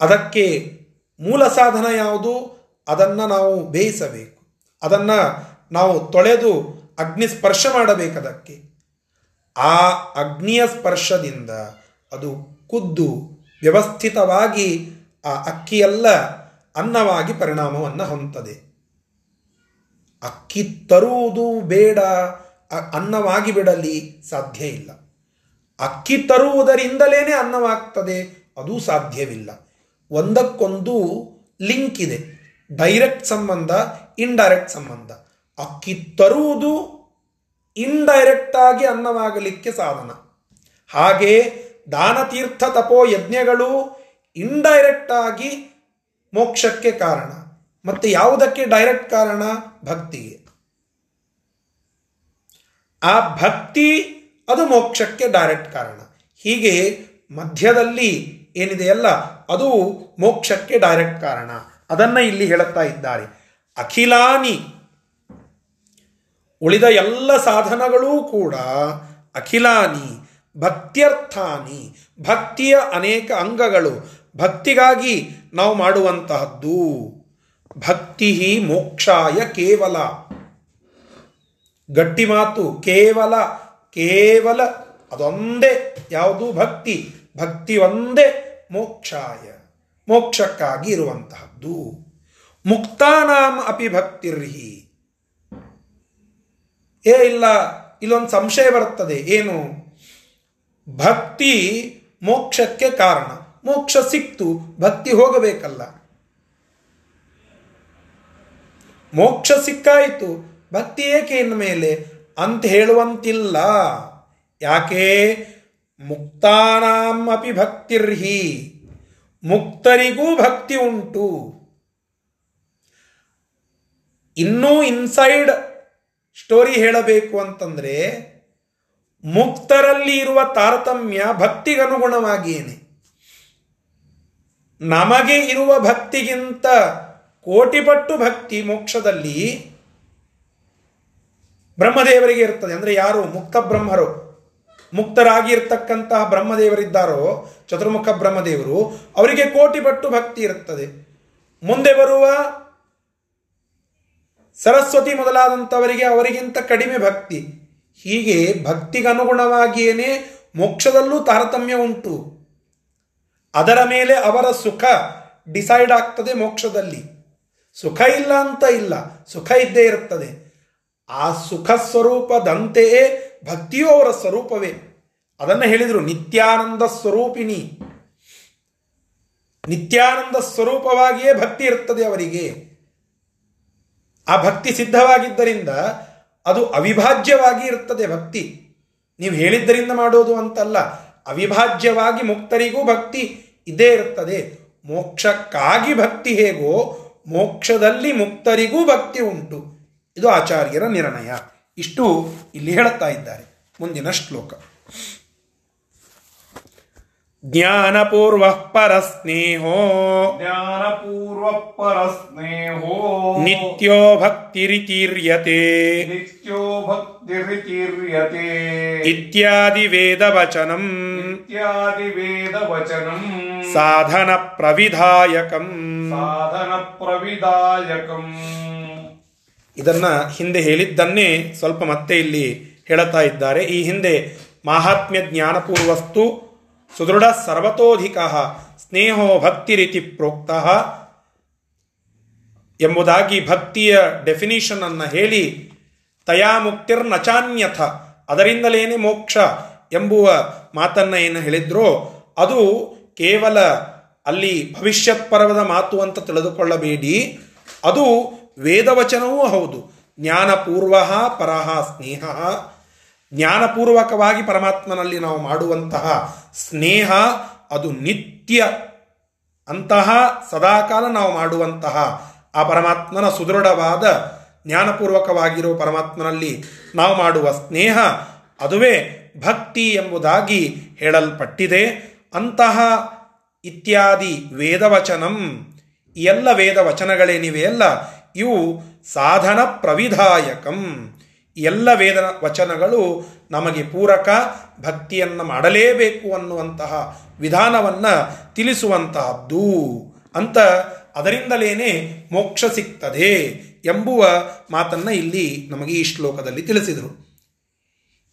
ಅದಕ್ಕೆ ಮೂಲ ಸಾಧನ ಯಾವುದು? ಅದನ್ನು ನಾವು ಬೇಯಿಸಬೇಕು. ಅದನ್ನು ನಾವು ತೊಳೆದು ಅಗ್ನಿ ಸ್ಪರ್ಶ ಮಾಡಬೇಕದಕ್ಕೆ ಆ ಅಗ್ನಿಯ ಸ್ಪರ್ಶದಿಂದ ಅದು ಕುದ್ದು, ವ್ಯವಸ್ಥಿತವಾಗಿ ಆ ಅಕ್ಕಿಯೆಲ್ಲ ಅನ್ನವಾಗಿ ಪರಿಣಾಮವನ್ನು ಹೊಂದದೆ. ಅಕ್ಕಿ ತರುವುದು ಬೇಡ. ಅನ್ನವಾಗಿ ಬಿಡಲಿ ಸಾಧ್ಯ ಇಲ್ಲ. ಅಕ್ಕಿ ತರುವುದರಿಂದಲೇ ಅನ್ನವಾಗ್ತದೆ, ಅದು ಸಾಧ್ಯವಿಲ್ಲ. ಒಂದಕ್ಕೊಂದು ಲಿಂಕ್ ಇದೆ, ಡೈರೆಕ್ಟ್ ಸಂಬಂಧ, ಇಂಡೈರೆಕ್ಟ್ ಸಂಬಂಧ. ಅಕ್ಕಿ ತರುವುದು ಇಂಡೈರೆಕ್ಟ್ ಆಗಿ ಅನ್ನವಾಗಲಿಕ್ಕೆ ಸಾಧನ. ಹಾಗೆ ದಾನ ತೀರ್ಥ ತಪೋ ಯಜ್ಞಗಳು ಇಂಡೈರೆಕ್ಟ್ ಆಗಿ ಮೋಕ್ಷಕ್ಕೆ ಕಾರಣ. ಮತ್ತೆ ಯಾವುದಕ್ಕೆ ಡೈರೆಕ್ಟ್ ಕಾರಣ? ಭಕ್ತಿಗೆ. ಆ ಭಕ್ತಿ ಅದು ಮೋಕ್ಷಕ್ಕೆ ಡೈರೆಕ್ಟ್ ಕಾರಣ. ಹೀಗೆ ಮಧ್ಯದಲ್ಲಿ ಏನಿದೆಯಲ್ಲ ಅದು ಮೋಕ್ಷಕ್ಕೆ ಡೈರೆಕ್ಟ್ ಕಾರಣ. ಅದನ್ನ ಇಲ್ಲಿ ಹೇಳುತ್ತಾ ಇದ್ದಾರೆ. ಅಖಿಲಾನಿ. ಉಳಿದ ಎಲ್ಲ ಸಾಧನಗಳೂ ಕೂಡ ಅಖಿಲಾನಿ, ಭಕ್ತ್ಯರ್ಥಾನಿ, ಭಕ್ತಿಯ ಅನೇಕ ಅಂಗಗಳು, ಭಕ್ತಿಗಾಗಿ ನಾವು ಮಾಡುವಂತಹದ್ದು. ಭಕ್ತಿ ಮೋಕ್ಷಾಯ ಕೇವಲ. ಗಟ್ಟಿ ಮಾತು, ಕೇವಲ ಕೇವಲ, ಅದೊಂದೇ, ಯಾವುದು ಭಕ್ತಿ ಭಕ್ತಿ ಒಂದೇ, ಮೋಕ್ಷಾಯ, ಮೋಕ್ಷಕ್ಕಾಗಿ ಇರುವಂತಹದ್ದು. ಮುಕ್ತಾನಾಂ ಅಪಿ ಭಕ್ತಿರ್ಹಿ. ಏ, ಇಲ್ಲ, ಇಲ್ಲೊಂದು ಸಂಶಯ ಬರುತ್ತದೆ, ಏನು? ಭಕ್ತಿ ಮೋಕ್ಷಕ್ಕೆ ಕಾರಣ. ಮೋಕ್ಷ ಸಿಕ್ತು, ಭಕ್ತಿ ಹೋಗಬೇಕಲ್ಲ. ಮೋಕ್ಷ ಸಿಕ್ಕಾಯಿತು ಭಕ್ತಿ ಏಕೆ ಮೇಲೆ ಅಂತ ಹೇಳುವಂತಿಲ್ಲ. ಯಾಕೆ? ಮುಕ್ತಾನಾಂ ಅಪಿ ಭಕ್ತಿರ್ಹಿ. ಮುಕ್ತರಿಗೂ ಭಕ್ತಿ ಉಂಟು. ಇನ್ನೂ ಇನ್ಸೈಡ್ ಸ್ಟೋರಿ ಹೇಳಬೇಕು ಅಂತಂದ್ರೆ, ಮುಕ್ತರಲ್ಲಿ ಇರುವ ತಾರತಮ್ಯ ಭಕ್ತಿಗನುಗುಣವಾಗಿಯೇನೆ. ನಮಗೆ ಇರುವ ಭಕ್ತಿಗಿಂತ ಕೋಟಿಪಟ್ಟು ಭಕ್ತಿ ಮೋಕ್ಷದಲ್ಲಿ ಬ್ರಹ್ಮದೇವರಿಗೆ ಇರ್ತದೆ. ಅಂದರೆ ಯಾರು? ಮುಕ್ತ ಬ್ರಹ್ಮರು. ಮುಕ್ತರಾಗಿರ್ತಕ್ಕಂತಹ ಬ್ರಹ್ಮದೇವರಿದ್ದಾರೋ, ಚತುರ್ಮುಖ ಬ್ರಹ್ಮದೇವರು, ಅವರಿಗೆ ಕೋಟಿ ಪಟ್ಟು ಭಕ್ತಿ ಇರುತ್ತದೆ ಮುಂದೆ ಬರುವ ಸರಸ್ವತಿ ಮೊದಲಾದಂಥವರಿಗೆ ಅವರಿಗಿಂತ ಕಡಿಮೆ ಭಕ್ತಿ. ಹೀಗೆ ಭಕ್ತಿಗನುಗುಣವಾಗಿಯೇನೇ ಮೋಕ್ಷದಲ್ಲೂ ತಾರತಮ್ಯ ಉಂಟು. ಅದರ ಮೇಲೆ ಅವರ ಸುಖ ಡಿಸೈಡ್ ಆಗ್ತದೆ ಮೋಕ್ಷದಲ್ಲಿ. ಸುಖ ಇಲ್ಲ ಅಂತ ಇಲ್ಲ. ಸುಖ ಇದ್ದೇ ಇರುತ್ತದೆ ಆ ಸುಖ ಸ್ವರೂಪದಂತೆಯೇ ಭಕ್ತಿಯೂ ಅವರ ಸ್ವರೂಪವೇ. ಅದನ್ನು ಹೇಳಿದರು, ನಿತ್ಯಾನಂದ ಸ್ವರೂಪಿಣಿ. ನಿತ್ಯಾನಂದ ಸ್ವರೂಪವಾಗಿಯೇ ಭಕ್ತಿ ಇರ್ತದೆ ಅವರಿಗೆ. ಆ ಭಕ್ತಿ ಸಿದ್ಧವಾಗಿದ್ದರಿಂದ ಅದು ಅವಿಭಾಜ್ಯವಾಗಿ ಇರ್ತದೆ ಭಕ್ತಿ. ನೀವು ಹೇಳಿದ್ದರಿಂದ ಮಾಡೋದು ಅಂತಲ್ಲ, ಅವಿಭಾಜ್ಯವಾಗಿ ಮುಕ್ತರಿಗೂ ಭಕ್ತಿ ಇದೇ ಇರುತ್ತದೆ. ಮೋಕ್ಷಕ್ಕಾಗಿ ಭಕ್ತಿ ಹೇಗೋ, ಮೋಕ್ಷದಲ್ಲಿ ಮುಕ್ತರಿಗೂ ಭಕ್ತಿ ಉಂಟು. ಇದು ಆಚಾರ್ಯರ ನಿರ್ಣಯ. ಇಷ್ಟು ಇಲ್ಲಿ ಹೇಳುತ್ತಾ ಇದ್ದಾರೆ. ಮುಂದಿನ ಶ್ಲೋಕ. ಜ್ಞಾನಪೂರ್ವ ಪರಸ್ನೇಹೋ ಜ್ಞಾನಪೂರ್ವ ಪರಸ್ನೇಹೋ ನಿತ್ಯೋ ಭಕ್ತಿರಿತೀರ್ಯತೆ ನಿತ್ಯೋ ಭಕ್ತಿರಿತೀರ್ಯತೆ ಇತ್ಯಾದಿ ವೇದವಚನಂ ಇತ್ಯಾದಿ ವೇದ ವಚನಂ ಸಾಧನ ಪ್ರವಿಧಾಯಕಂ ಸಾಧನ ಪ್ರವಿದಾಯಕಂ ಇದನ್ನ ಹಿಂದೆ ಹೇಳಿದ್ದನ್ನೇ ಸ್ವಲ್ಪ ಮತ್ತೆ ಇಲ್ಲಿ ಹೇಳುತ್ತಾ ಇದ್ದಾರೆ. ಈ ಹಿಂದೆ ಮಾಹಾತ್ಮ್ಯ ಜ್ಞಾನಪೂರ್ವಸ್ತು ಸುದೃಢ ಸರ್ವತೋಧಿಕ ಸ್ನೇಹೋ ಭಕ್ತಿ ರೀತಿ ಪ್ರೋಕ್ತ ಎಂಬುದಾಗಿ ಭಕ್ತಿಯ ಡೆಫಿನಿಷನ್ ಅನ್ನು ಹೇಳಿ ತಯಾ ಮುಕ್ತಿರ್ ನಚಾನ್ಯಥ ಅದರಿಂದಲೇನೆ ಮೋಕ್ಷ ಎಂಬುವ ಮಾತನ್ನ ಏನು ಹೇಳಿದ್ರೋ ಅದು ಕೇವಲ ಅಲ್ಲಿ ಭವಿಷ್ಯತ್ ಪರ್ವದ ಮಾತು ಅಂತ ತಿಳಿದುಕೊಳ್ಳಬೇಡಿ. ಅದು ವೇದವಚನವೂ ಹೌದು. ಜ್ಞಾನಪೂರ್ವ ಪರಹ ಸ್ನೇಹ. ಜ್ಞಾನಪೂರ್ವಕವಾಗಿ ಪರಮಾತ್ಮನಲ್ಲಿ ನಾವು ಮಾಡುವಂತಹ ಸ್ನೇಹ, ಅದು ನಿತ್ಯ. ಅಂತಹ ಸದಾಕಾಲ ನಾವು ಮಾಡುವಂತಹ ಆ ಪರಮಾತ್ಮನ ಸುದೃಢವಾದ ಜ್ಞಾನಪೂರ್ವಕವಾಗಿರುವ ಪರಮಾತ್ಮನಲ್ಲಿ ನಾವು ಮಾಡುವ ಸ್ನೇಹ, ಅದುವೇ ಭಕ್ತಿ ಎಂಬುದಾಗಿ ಹೇಳಲ್ಪಟ್ಟಿದೆ. ಅಂತಹ ಇತ್ಯಾದಿ ವೇದವಚನಂ ಎಲ್ಲ ವೇದ ವಚನಗಳೇನಿವೆಯಲ್ಲ ಇವು ಸಾಧನ ಪ್ರವಿಧಾಯಕಂ. ಎಲ್ಲ ವೇದ ವಚನಗಳು ನಮಗೆ ಪೂರಕ ಭಕ್ತಿಯನ್ನು ಮಾಡಲೇಬೇಕು ಅನ್ನುವಂತಹ ವಿಧಾನವನ್ನು ತಿಳಿಸುವಂತಹದ್ದು. ಅಂತ ಅದರಿಂದಲೇನೆ ಮೋಕ್ಷ ಸಿಗ್ತದೆ ಎಂಬುವ ಮಾತನ್ನು ಇಲ್ಲಿ ನಮಗೆ ಈ ಶ್ಲೋಕದಲ್ಲಿ ತಿಳಿಸಿದರು.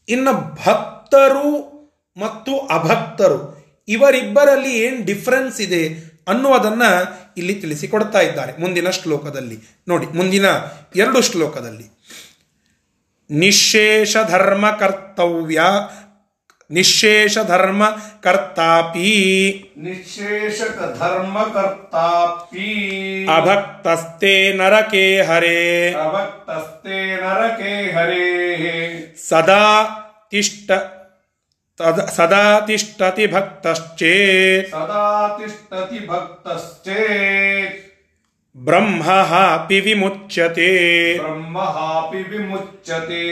ಇನ್ನು ಭಕ್ತರು ಮತ್ತು ಅಭಕ್ತರು ಇವರಿಬ್ಬರಲ್ಲಿ ಏನು ಡಿಫ್ರೆನ್ಸ್ ಇದೆ? ಅನ್ನುವುದನ್ನ ಇಲ್ಲಿ ತಿಳಿಸಿಕೊಡ್ತಾ ಇದ್ದಾರೆ ಮುಂದಿನ ಶ್ಲೋಕದಲ್ಲಿ. ನೋಡಿ ಮುಂದಿನ ಎರಡು ಶ್ಲೋಕದಲ್ಲಿ. ನಿಶೇಷ ಧರ್ಮ ಕರ್ತವ್ಯ ನಿಶೇಷ ಧರ್ಮ ಕರ್ತಾಪಿ. ನಿಶೇಷ ಧರ್ಮ ಕರ್ತಾಪಿ. ಅಭಕ್ತಸ್ತೆ ನರಕೆ ಹರೇ. ಅಭಕ್ತಸ್ತೆ ನರಕೆ ಹರೇ. ಸದಾ ತಿಷ್ಟ ತದ- ಸದಾ ತಿಷ್ಟತಿ ಭಕ್ತಶ್ಚೇತ್ ಸದಾ ತಿಷ್ಟತಿ ಭಕ್ತಶ್ಚೇತ್ ಬ್ರಹ್ಮ ಅಪಿ ವಿಮುಚ್ಯತೆ ಬ್ರಹ್ಮಹಾಪಿ ವಿಮುಚ್ಯತೆ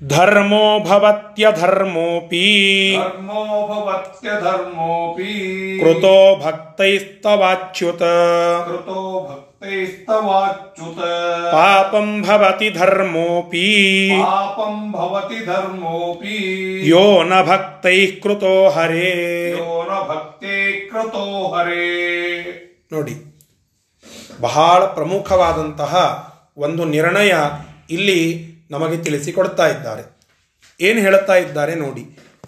ಧರ್ಮೋ ಭವತ್ಯಧರ್ಮೋಪಿ ಧರ್ಮೋ ಭವತ್ಯ ಧರ್ಮೋಪಿ ಕೃತೋ ಭಕ್ತೈಸ್ತವಾಚ್ಯುತ ಪಾಪಂ ಭವತಿ ಧರ್ಮೋಪಿ ಪಾಪಂ ಭವತಿ ಧರ್ಮೋಪಿ ಯೋ ನ ಭಕ್ತೈ ಕೃತೋ ಹರೇ ನ ಭಕ್ತೇ ಕೃತೋ ಹರೇ ನೋಡಿ ಬಹಳ ಪ್ರಮುಖವಾದಂತಹ ಒಂದು ನಿರ್ಣಯ ಇಲ್ಲಿ ನಮಗೆ ತಿಳಿಸಿಕೊಡ್ತಾ ಇದ್ದಾರೆ. ಏನು ಹೇಳುತ್ತಾ ಇದ್ದಾರೆ ನೋಡಿ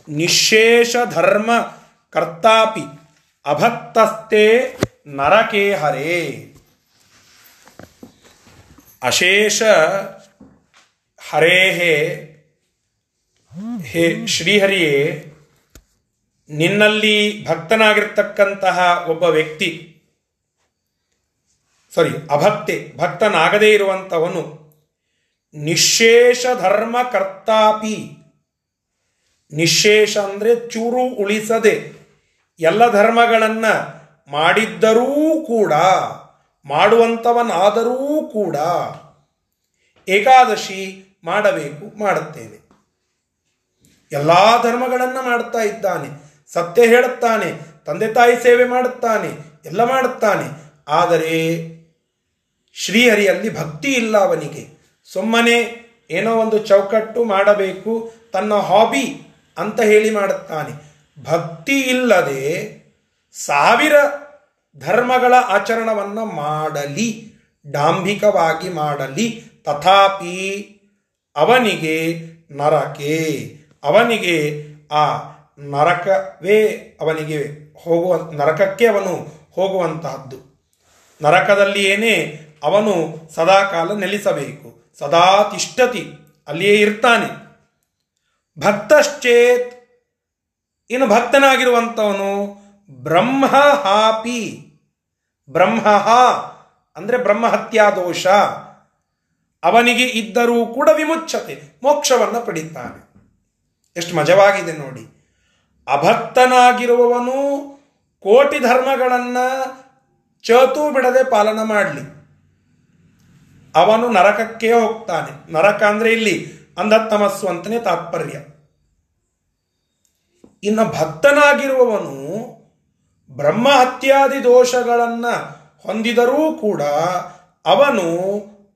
ನಿಶೇಷ ಧರ್ಮ ಕರ್ತಾಪಿ ಅಭಕ್ತಸ್ತೆ ನರಕೆ ಹರೇ. ಅಶೇಷ ಹರೇ ಹೇ ಶ್ರೀಹರಿಯೇ, ನಿನ್ನಲ್ಲಿ ಭಕ್ತನಾಗಿರ್ತಕ್ಕಂತಹ ಒಬ್ಬ ವ್ಯಕ್ತಿ ಸಾರಿ ಅಭಕ್ತೆ, ಭಕ್ತನಾಗದೇ ಇರುವಂಥವನು ನಿಶೇಷ ಧರ್ಮ ಕರ್ತಾಪಿ ನಿಶೇಷ ಅಂದರೆ ಚೂರು ಉಳಿಸದೆ ಎಲ್ಲ ಧರ್ಮಗಳನ್ನು ಮಾಡಿದ್ದರೂ ಕೂಡ ಮಾಡುವಂಥವನಾದರೂ ಕೂಡ ಏಕಾದಶಿ ಮಾಡಬೇಕು, ಮಾಡುತ್ತೇನೆ. ಎಲ್ಲ ಧರ್ಮಗಳನ್ನು ಮಾಡುತ್ತಾ ಇದ್ದಾನೆ. ಸತ್ಯ ಹೇಳುತ್ತಾನೆ, ತಂದೆ ತಾಯಿ ಸೇವೆ ಮಾಡುತ್ತಾನೆ, ಎಲ್ಲ ಮಾಡುತ್ತಾನೆ. ಆದರೆ ಶ್ರೀಹರಿಯಲ್ಲಿ ಭಕ್ತಿ ಇಲ್ಲ ಅವನಿಗೆ. ಸುಮ್ಮನೆ ಏನೋ ಒಂದು ಚೌಕಟ್ಟು ಮಾಡಬೇಕು, ತನ್ನ ಹಾಬಿ ಅಂತ ಹೇಳಿ ಮಾಡುತ್ತಾನೆ. ಭಕ್ತಿ ಇಲ್ಲದೆ ಸಾವಿರ ಧರ್ಮಗಳ ಆಚರಣವನ್ನು ಮಾಡಲಿ, ಡಾಂಭಿಕವಾಗಿ ಮಾಡಲಿ, ತಥಾಪಿ ಅವನಿಗೆ ನರಕೆ. ಅವನಿಗೆ ಆ ನರಕವೇ ಅವನಿಗೆ ಹೋಗುವ, ನರಕಕ್ಕೆ ಅವನು ಹೋಗುವಂತಹದ್ದು. ನರಕದಲ್ಲಿಯೇನೇ ಅವನು ಸದಾಕಾಲ ನೆಲೆಸಬೇಕು, ಸದಾ ತಿಷ್ಟತಿ, ಅಲ್ಲಿಯೇ ಇರ್ತಾನೆ. ಭಕ್ತಶ್ಚೇತ್, ಇನ್ನು ಭಕ್ತನಾಗಿರುವಂಥವನು ಬ್ರಹ್ಮ ಹಾಪಿ. ಬ್ರಹ್ಮ ಅಂದರೆ ಬ್ರಹ್ಮಹತ್ಯಾ ದೋಷ. ಅವನಿಗೆ ಇದ್ದರೂ ಕೂಡ ವಿಮುಚ್ಛತೆ, ಮೋಕ್ಷವನ್ನು ಪಡಿತಾನೆ. ಎಷ್ಟು ಮಜವಾಗಿದೆ ನೋಡಿ. ಅಭಕ್ತನಾಗಿರುವವನು ಕೋಟಿ ಧರ್ಮಗಳನ್ನು ಚೇತೂ ಬಿಡದೆ ಪಾಲನ ಮಾಡಲಿ. ಅವನು ನರಕಕ್ಕೆ ಹೋಗ್ತಾನೆ. ನರಕ ಅಂದ್ರೆ ಇಲ್ಲಿ ಅಂಧತಮಸ್ಸು ಅಂತಲೇ ತಾತ್ಪರ್ಯ. ಇನ್ನು ಭಕ್ತನಾಗಿರುವವನು ಬ್ರಹ್ಮ ಹತ್ಯಾದಿ ದೋಷಗಳನ್ನು ಹೊಂದಿದರೂ ಕೂಡ ಅವನು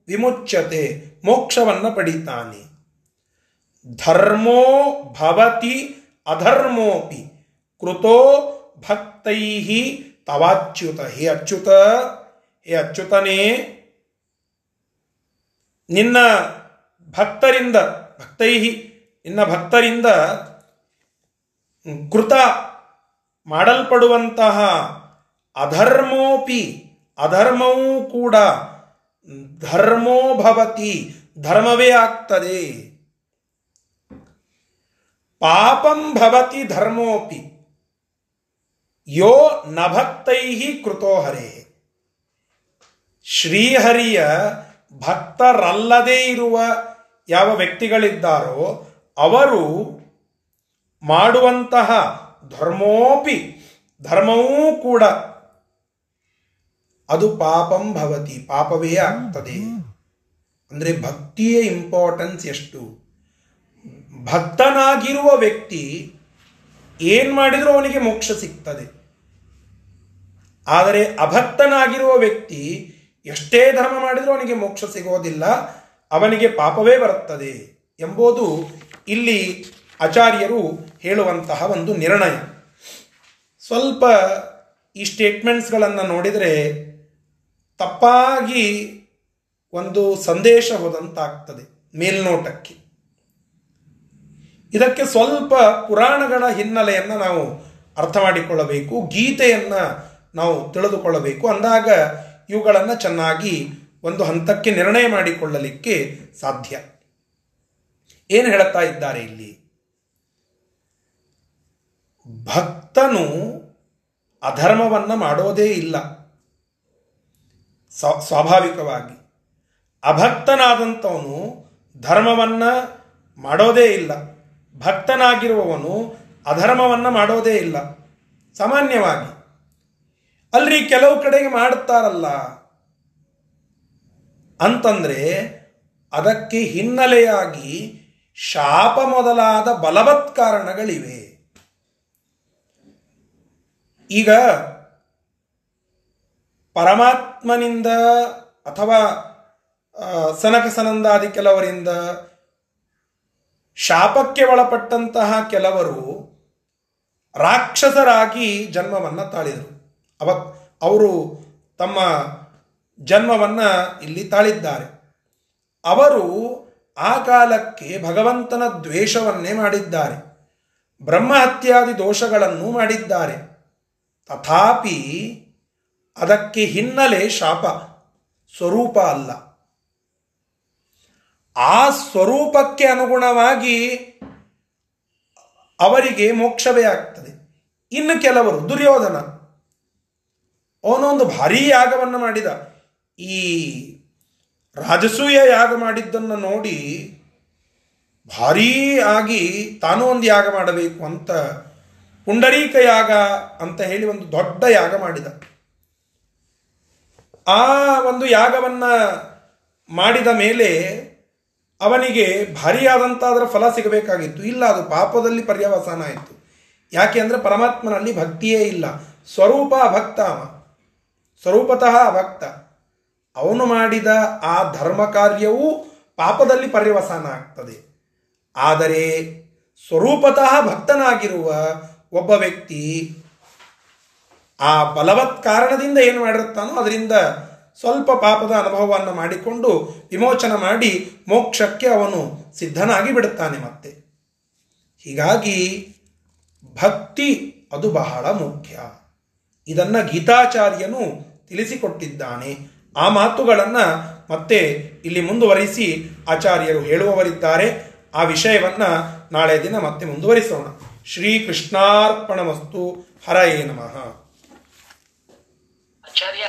ವಿಮುಚ್ಯತೆ, ಮೋಕ್ಷವನ್ನು ಪಡಿತಾನೆ. ಧರ್ಮೋ ಭವತಿ ಅಧರ್ಮೋಪಿ, ಕೃತೋ ಭಕ್ತೈ ತವಾಚ್ಯುತ. ಹೇ ಅಚ್ಯುತ, ಹೇ ಅಚ್ಯುತನೇ, ನಿನ್ನ ಭಕ್ತರಿಂದ ಭಕ್ತೈ ನಿನ್ನ ಭಕ್ತರಿಂದ ಕೃತ ಮಾಡಲ್ಪಡುವಂತಹ ಅಧರ್ಮೋಪಿ, ಅಧರ್ಮವೂ ಕೂಡ ಧರ್ಮೋಭವತಿ ಧರ್ಮವೇ ಆಗ್ತದೆ. ಪಾಪಂ ಭವತಿ ಧರ್ಮೋಪಿ, ಯೋ ನಭಕ್ತೈ ಭಕ್ತೈ ಹರೇ. ಶ್ರೀಹರಿಯ ಭಕ್ತರಲ್ಲದೇ ಇರುವ ಯಾವ ವ್ಯಕ್ತಿಗಳಿದ್ದಾರೋ, ಅವರು ಮಾಡುವಂತಹ ಧರ್ಮೋಪಿ, ಧರ್ಮವೂ ಕೂಡ. ಅದು ಪಾಪಂ ಭವತಿ, ಪಾಪವೇ ಆಗ್ತದೆ. ಅಂದರೆ ಭಕ್ತಿಯ ಇಂಪಾರ್ಟೆನ್ಸ್ ಎಷ್ಟು? ಭಕ್ತನಾಗಿರುವ ವ್ಯಕ್ತಿ ಏನು ಮಾಡಿದರೂ ಅವನಿಗೆ ಮೋಕ್ಷ ಸಿಗ್ತದೆ. ಆದರೆ ಅಭಕ್ತನಾಗಿರುವ ವ್ಯಕ್ತಿ ಎಷ್ಟೇ ಧರ್ಮ ಮಾಡಿದರೂ ಅವನಿಗೆ ಮೋಕ್ಷ ಸಿಗೋದಿಲ್ಲ, ಅವನಿಗೆ ಪಾಪವೇ ಬರುತ್ತದೆ ಎಂಬುದು ಇಲ್ಲಿ ಆಚಾರ್ಯರು ಹೇಳುವಂತಹ ಒಂದು ನಿರ್ಣಯ. ಸ್ವಲ್ಪ ಈ ಸ್ಟೇಟ್ಮೆಂಟ್ಸ್ಗಳನ್ನು ನೋಡಿದರೆ ತಪ್ಪಾಗಿ ಒಂದು ಸಂದೇಶ ಹೋದಂತಾಗ್ತದೆ ಮೇಲ್ನೋಟಕ್ಕೆ. ಇದಕ್ಕೆ ಸ್ವಲ್ಪ ಪುರಾಣಗಳ ಹಿನ್ನೆಲೆಯನ್ನು ನಾವು ಅರ್ಥ ಮಾಡಿಕೊಳ್ಳಬೇಕು, ಗೀತೆಯನ್ನು ನಾವು ತಿಳಿದುಕೊಳ್ಳಬೇಕು. ಅಂದಾಗ ಇವುಗಳನ್ನು ಚೆನ್ನಾಗಿ ಒಂದು ಹಂತಕ್ಕೆ ನಿರ್ಣಯ ಮಾಡಿಕೊಳ್ಳಲಿಕ್ಕೆ ಸಾಧ್ಯ. ಏನು ಹೇಳುತ್ತಾ ಇದ್ದಾರೆ ಇಲ್ಲಿ? ಭಕ್ತನು ಅಧರ್ಮವನ್ನು ಮಾಡೋದೇ ಇಲ್ಲ. ಸ್ವಾಭಾವಿಕವಾಗಿ. ಅಭಕ್ತನಾದಂಥವನು ಧರ್ಮವನ್ನು ಮಾಡೋದೇ ಇಲ್ಲ. ಭಕ್ತನಾಗಿರುವವನು ಅಧರ್ಮವನ್ನು ಮಾಡೋದೇ ಇಲ್ಲ. ಸಾಮಾನ್ಯವಾಗಿ. ಅಲ್ರಿ ಕೆಲವು ಕಡೆಗೆ ಮಾಡುತ್ತಾರಲ್ಲ ಅಂತಂದರೆ ಅದಕ್ಕೆ ಹಿನ್ನೆಲೆಯಾಗಿ ಶಾಪ ಮೊದಲಾದ ಬಲವತ್ ಕಾರಣಗಳಿವೆ. ಈಗ ಪರಮಾತ್ಮನಿಂದ ಅಥವಾ ಸನಕ ಸನಂದಾದಿ ಕೆಲವರಿಂದ ಶಾಪಕ್ಕೆ ಒಳಪಟ್ಟಂತಹ ಕೆಲವರು ರಾಕ್ಷಸರಾಗಿ ಜನ್ಮವನ್ನು ತಾಳಿದರು. ಅವ ಅವರು ತಮ್ಮ ಜನ್ಮವನ್ನು ಇಲ್ಲಿ ತಾಳಿದ್ದಾರೆ. ಅವರು ಆ ಕಾಲಕ್ಕೆ ಭಗವಂತನ ದ್ವೇಷವನ್ನೇ ಮಾಡಿದ್ದಾರೆ. ಬ್ರಹ್ಮಹತ್ಯಾದಿ ದೋಷಗಳನ್ನು ಮಾಡಿದ್ದಾರೆ. ತಥಾಪಿ ಅದಕ್ಕೆ ಹಿನ್ನೆಲೆ ಶಾಪ, ಸ್ವರೂಪ ಅಲ್ಲ. ಆ ಸ್ವರೂಪಕ್ಕೆ ಅನುಗುಣವಾಗಿ ಅವರಿಗೆ ಮೋಕ್ಷವೇ ಆಗ್ತದೆ. ಇನ್ನು ಕೆಲವರು, ದುರ್ಯೋಧನ, ಅವನೊಂದು ಭಾರೀ ಯಾಗವನ್ನು ಮಾಡಿದ. ಈ ರಾಜಸೂಯ ಯಾಗ ಮಾಡಿದ್ದನ್ನು ನೋಡಿ ಭಾರೀ ಆಗಿ ತಾನೂ ಒಂದು ಯಾಗ ಮಾಡಬೇಕು ಅಂತ ಪುಂಡರೀಕ ಯಾಗ ಅಂತ ಹೇಳಿ ಒಂದು ದೊಡ್ಡ ಯಾಗ ಮಾಡಿದ. ಆ ಒಂದು ಯಾಗವನ್ನ ಮಾಡಿದ ಮೇಲೆ ಅವನಿಗೆ ಭಾರಿಯಾದಂಥ ಅದರ ಫಲ ಸಿಗಬೇಕಾಗಿತ್ತು. ಇಲ್ಲ, ಅದು ಪಾಪದಲ್ಲಿ ಪರ್ಯವಸಾನ ಆಯಿತು. ಯಾಕೆ ಅಂದರೆ ಪರಮಾತ್ಮನಲ್ಲಿ ಭಕ್ತಿಯೇ ಇಲ್ಲ. ಸ್ವರೂಪ ಅಭಕ್ತ ಅವ. ಸ್ವರೂಪತಃ ಅಭಕ್ತ ಅವನು ಮಾಡಿದ ಆ ಧರ್ಮ ಕಾರ್ಯವೂ ಪಾಪದಲ್ಲಿ ಪರ್ಯವಸಾನ ಆಗ್ತದೆ. ಆದರೆ ಸ್ವರೂಪತಃ ಭಕ್ತನಾಗಿರುವ ಒಬ್ಬ ವ್ಯಕ್ತಿ ಆ ಬಲವತ್ ಕಾರಣದಿಂದ ಏನು ಮಾಡಿರುತ್ತಾನೋ ಅದರಿಂದ ಸ್ವಲ್ಪ ಪಾಪದ ಅನುಭವವನ್ನು ಮಾಡಿಕೊಂಡು ವಿಮೋಚನ ಮಾಡಿ ಮೋಕ್ಷಕ್ಕೆ ಅವನು ಸಿದ್ಧನಾಗಿ ಬಿಡುತ್ತಾನೆ ಮತ್ತೆ. ಹೀಗಾಗಿ ಭಕ್ತಿ ಅದು ಬಹಳ ಮುಖ್ಯ. ಇದನ್ನು ಗೀತಾಚಾರ್ಯನು ತಿಳಿಸಿಕೊಟ್ಟಿದ್ದಾನೆ. ಆ ಮಾತುಗಳನ್ನು ಮತ್ತೆ ಇಲ್ಲಿ ಮುಂದುವರಿಸಿ ಆಚಾರ್ಯರು ಹೇಳುವವರಿದ್ದಾರೆ. ಆ ವಿಷಯವನ್ನು ನಾಳೆ ದಿನ ಮತ್ತೆ ಮುಂದುವರಿಸೋಣ. ಶ್ರೀ ಕೃಷ್ಣಾರ್ಪಣ ವಸ್ತು ಹರಯೇ ನಮಃ. ಆಚಾರ್ಯ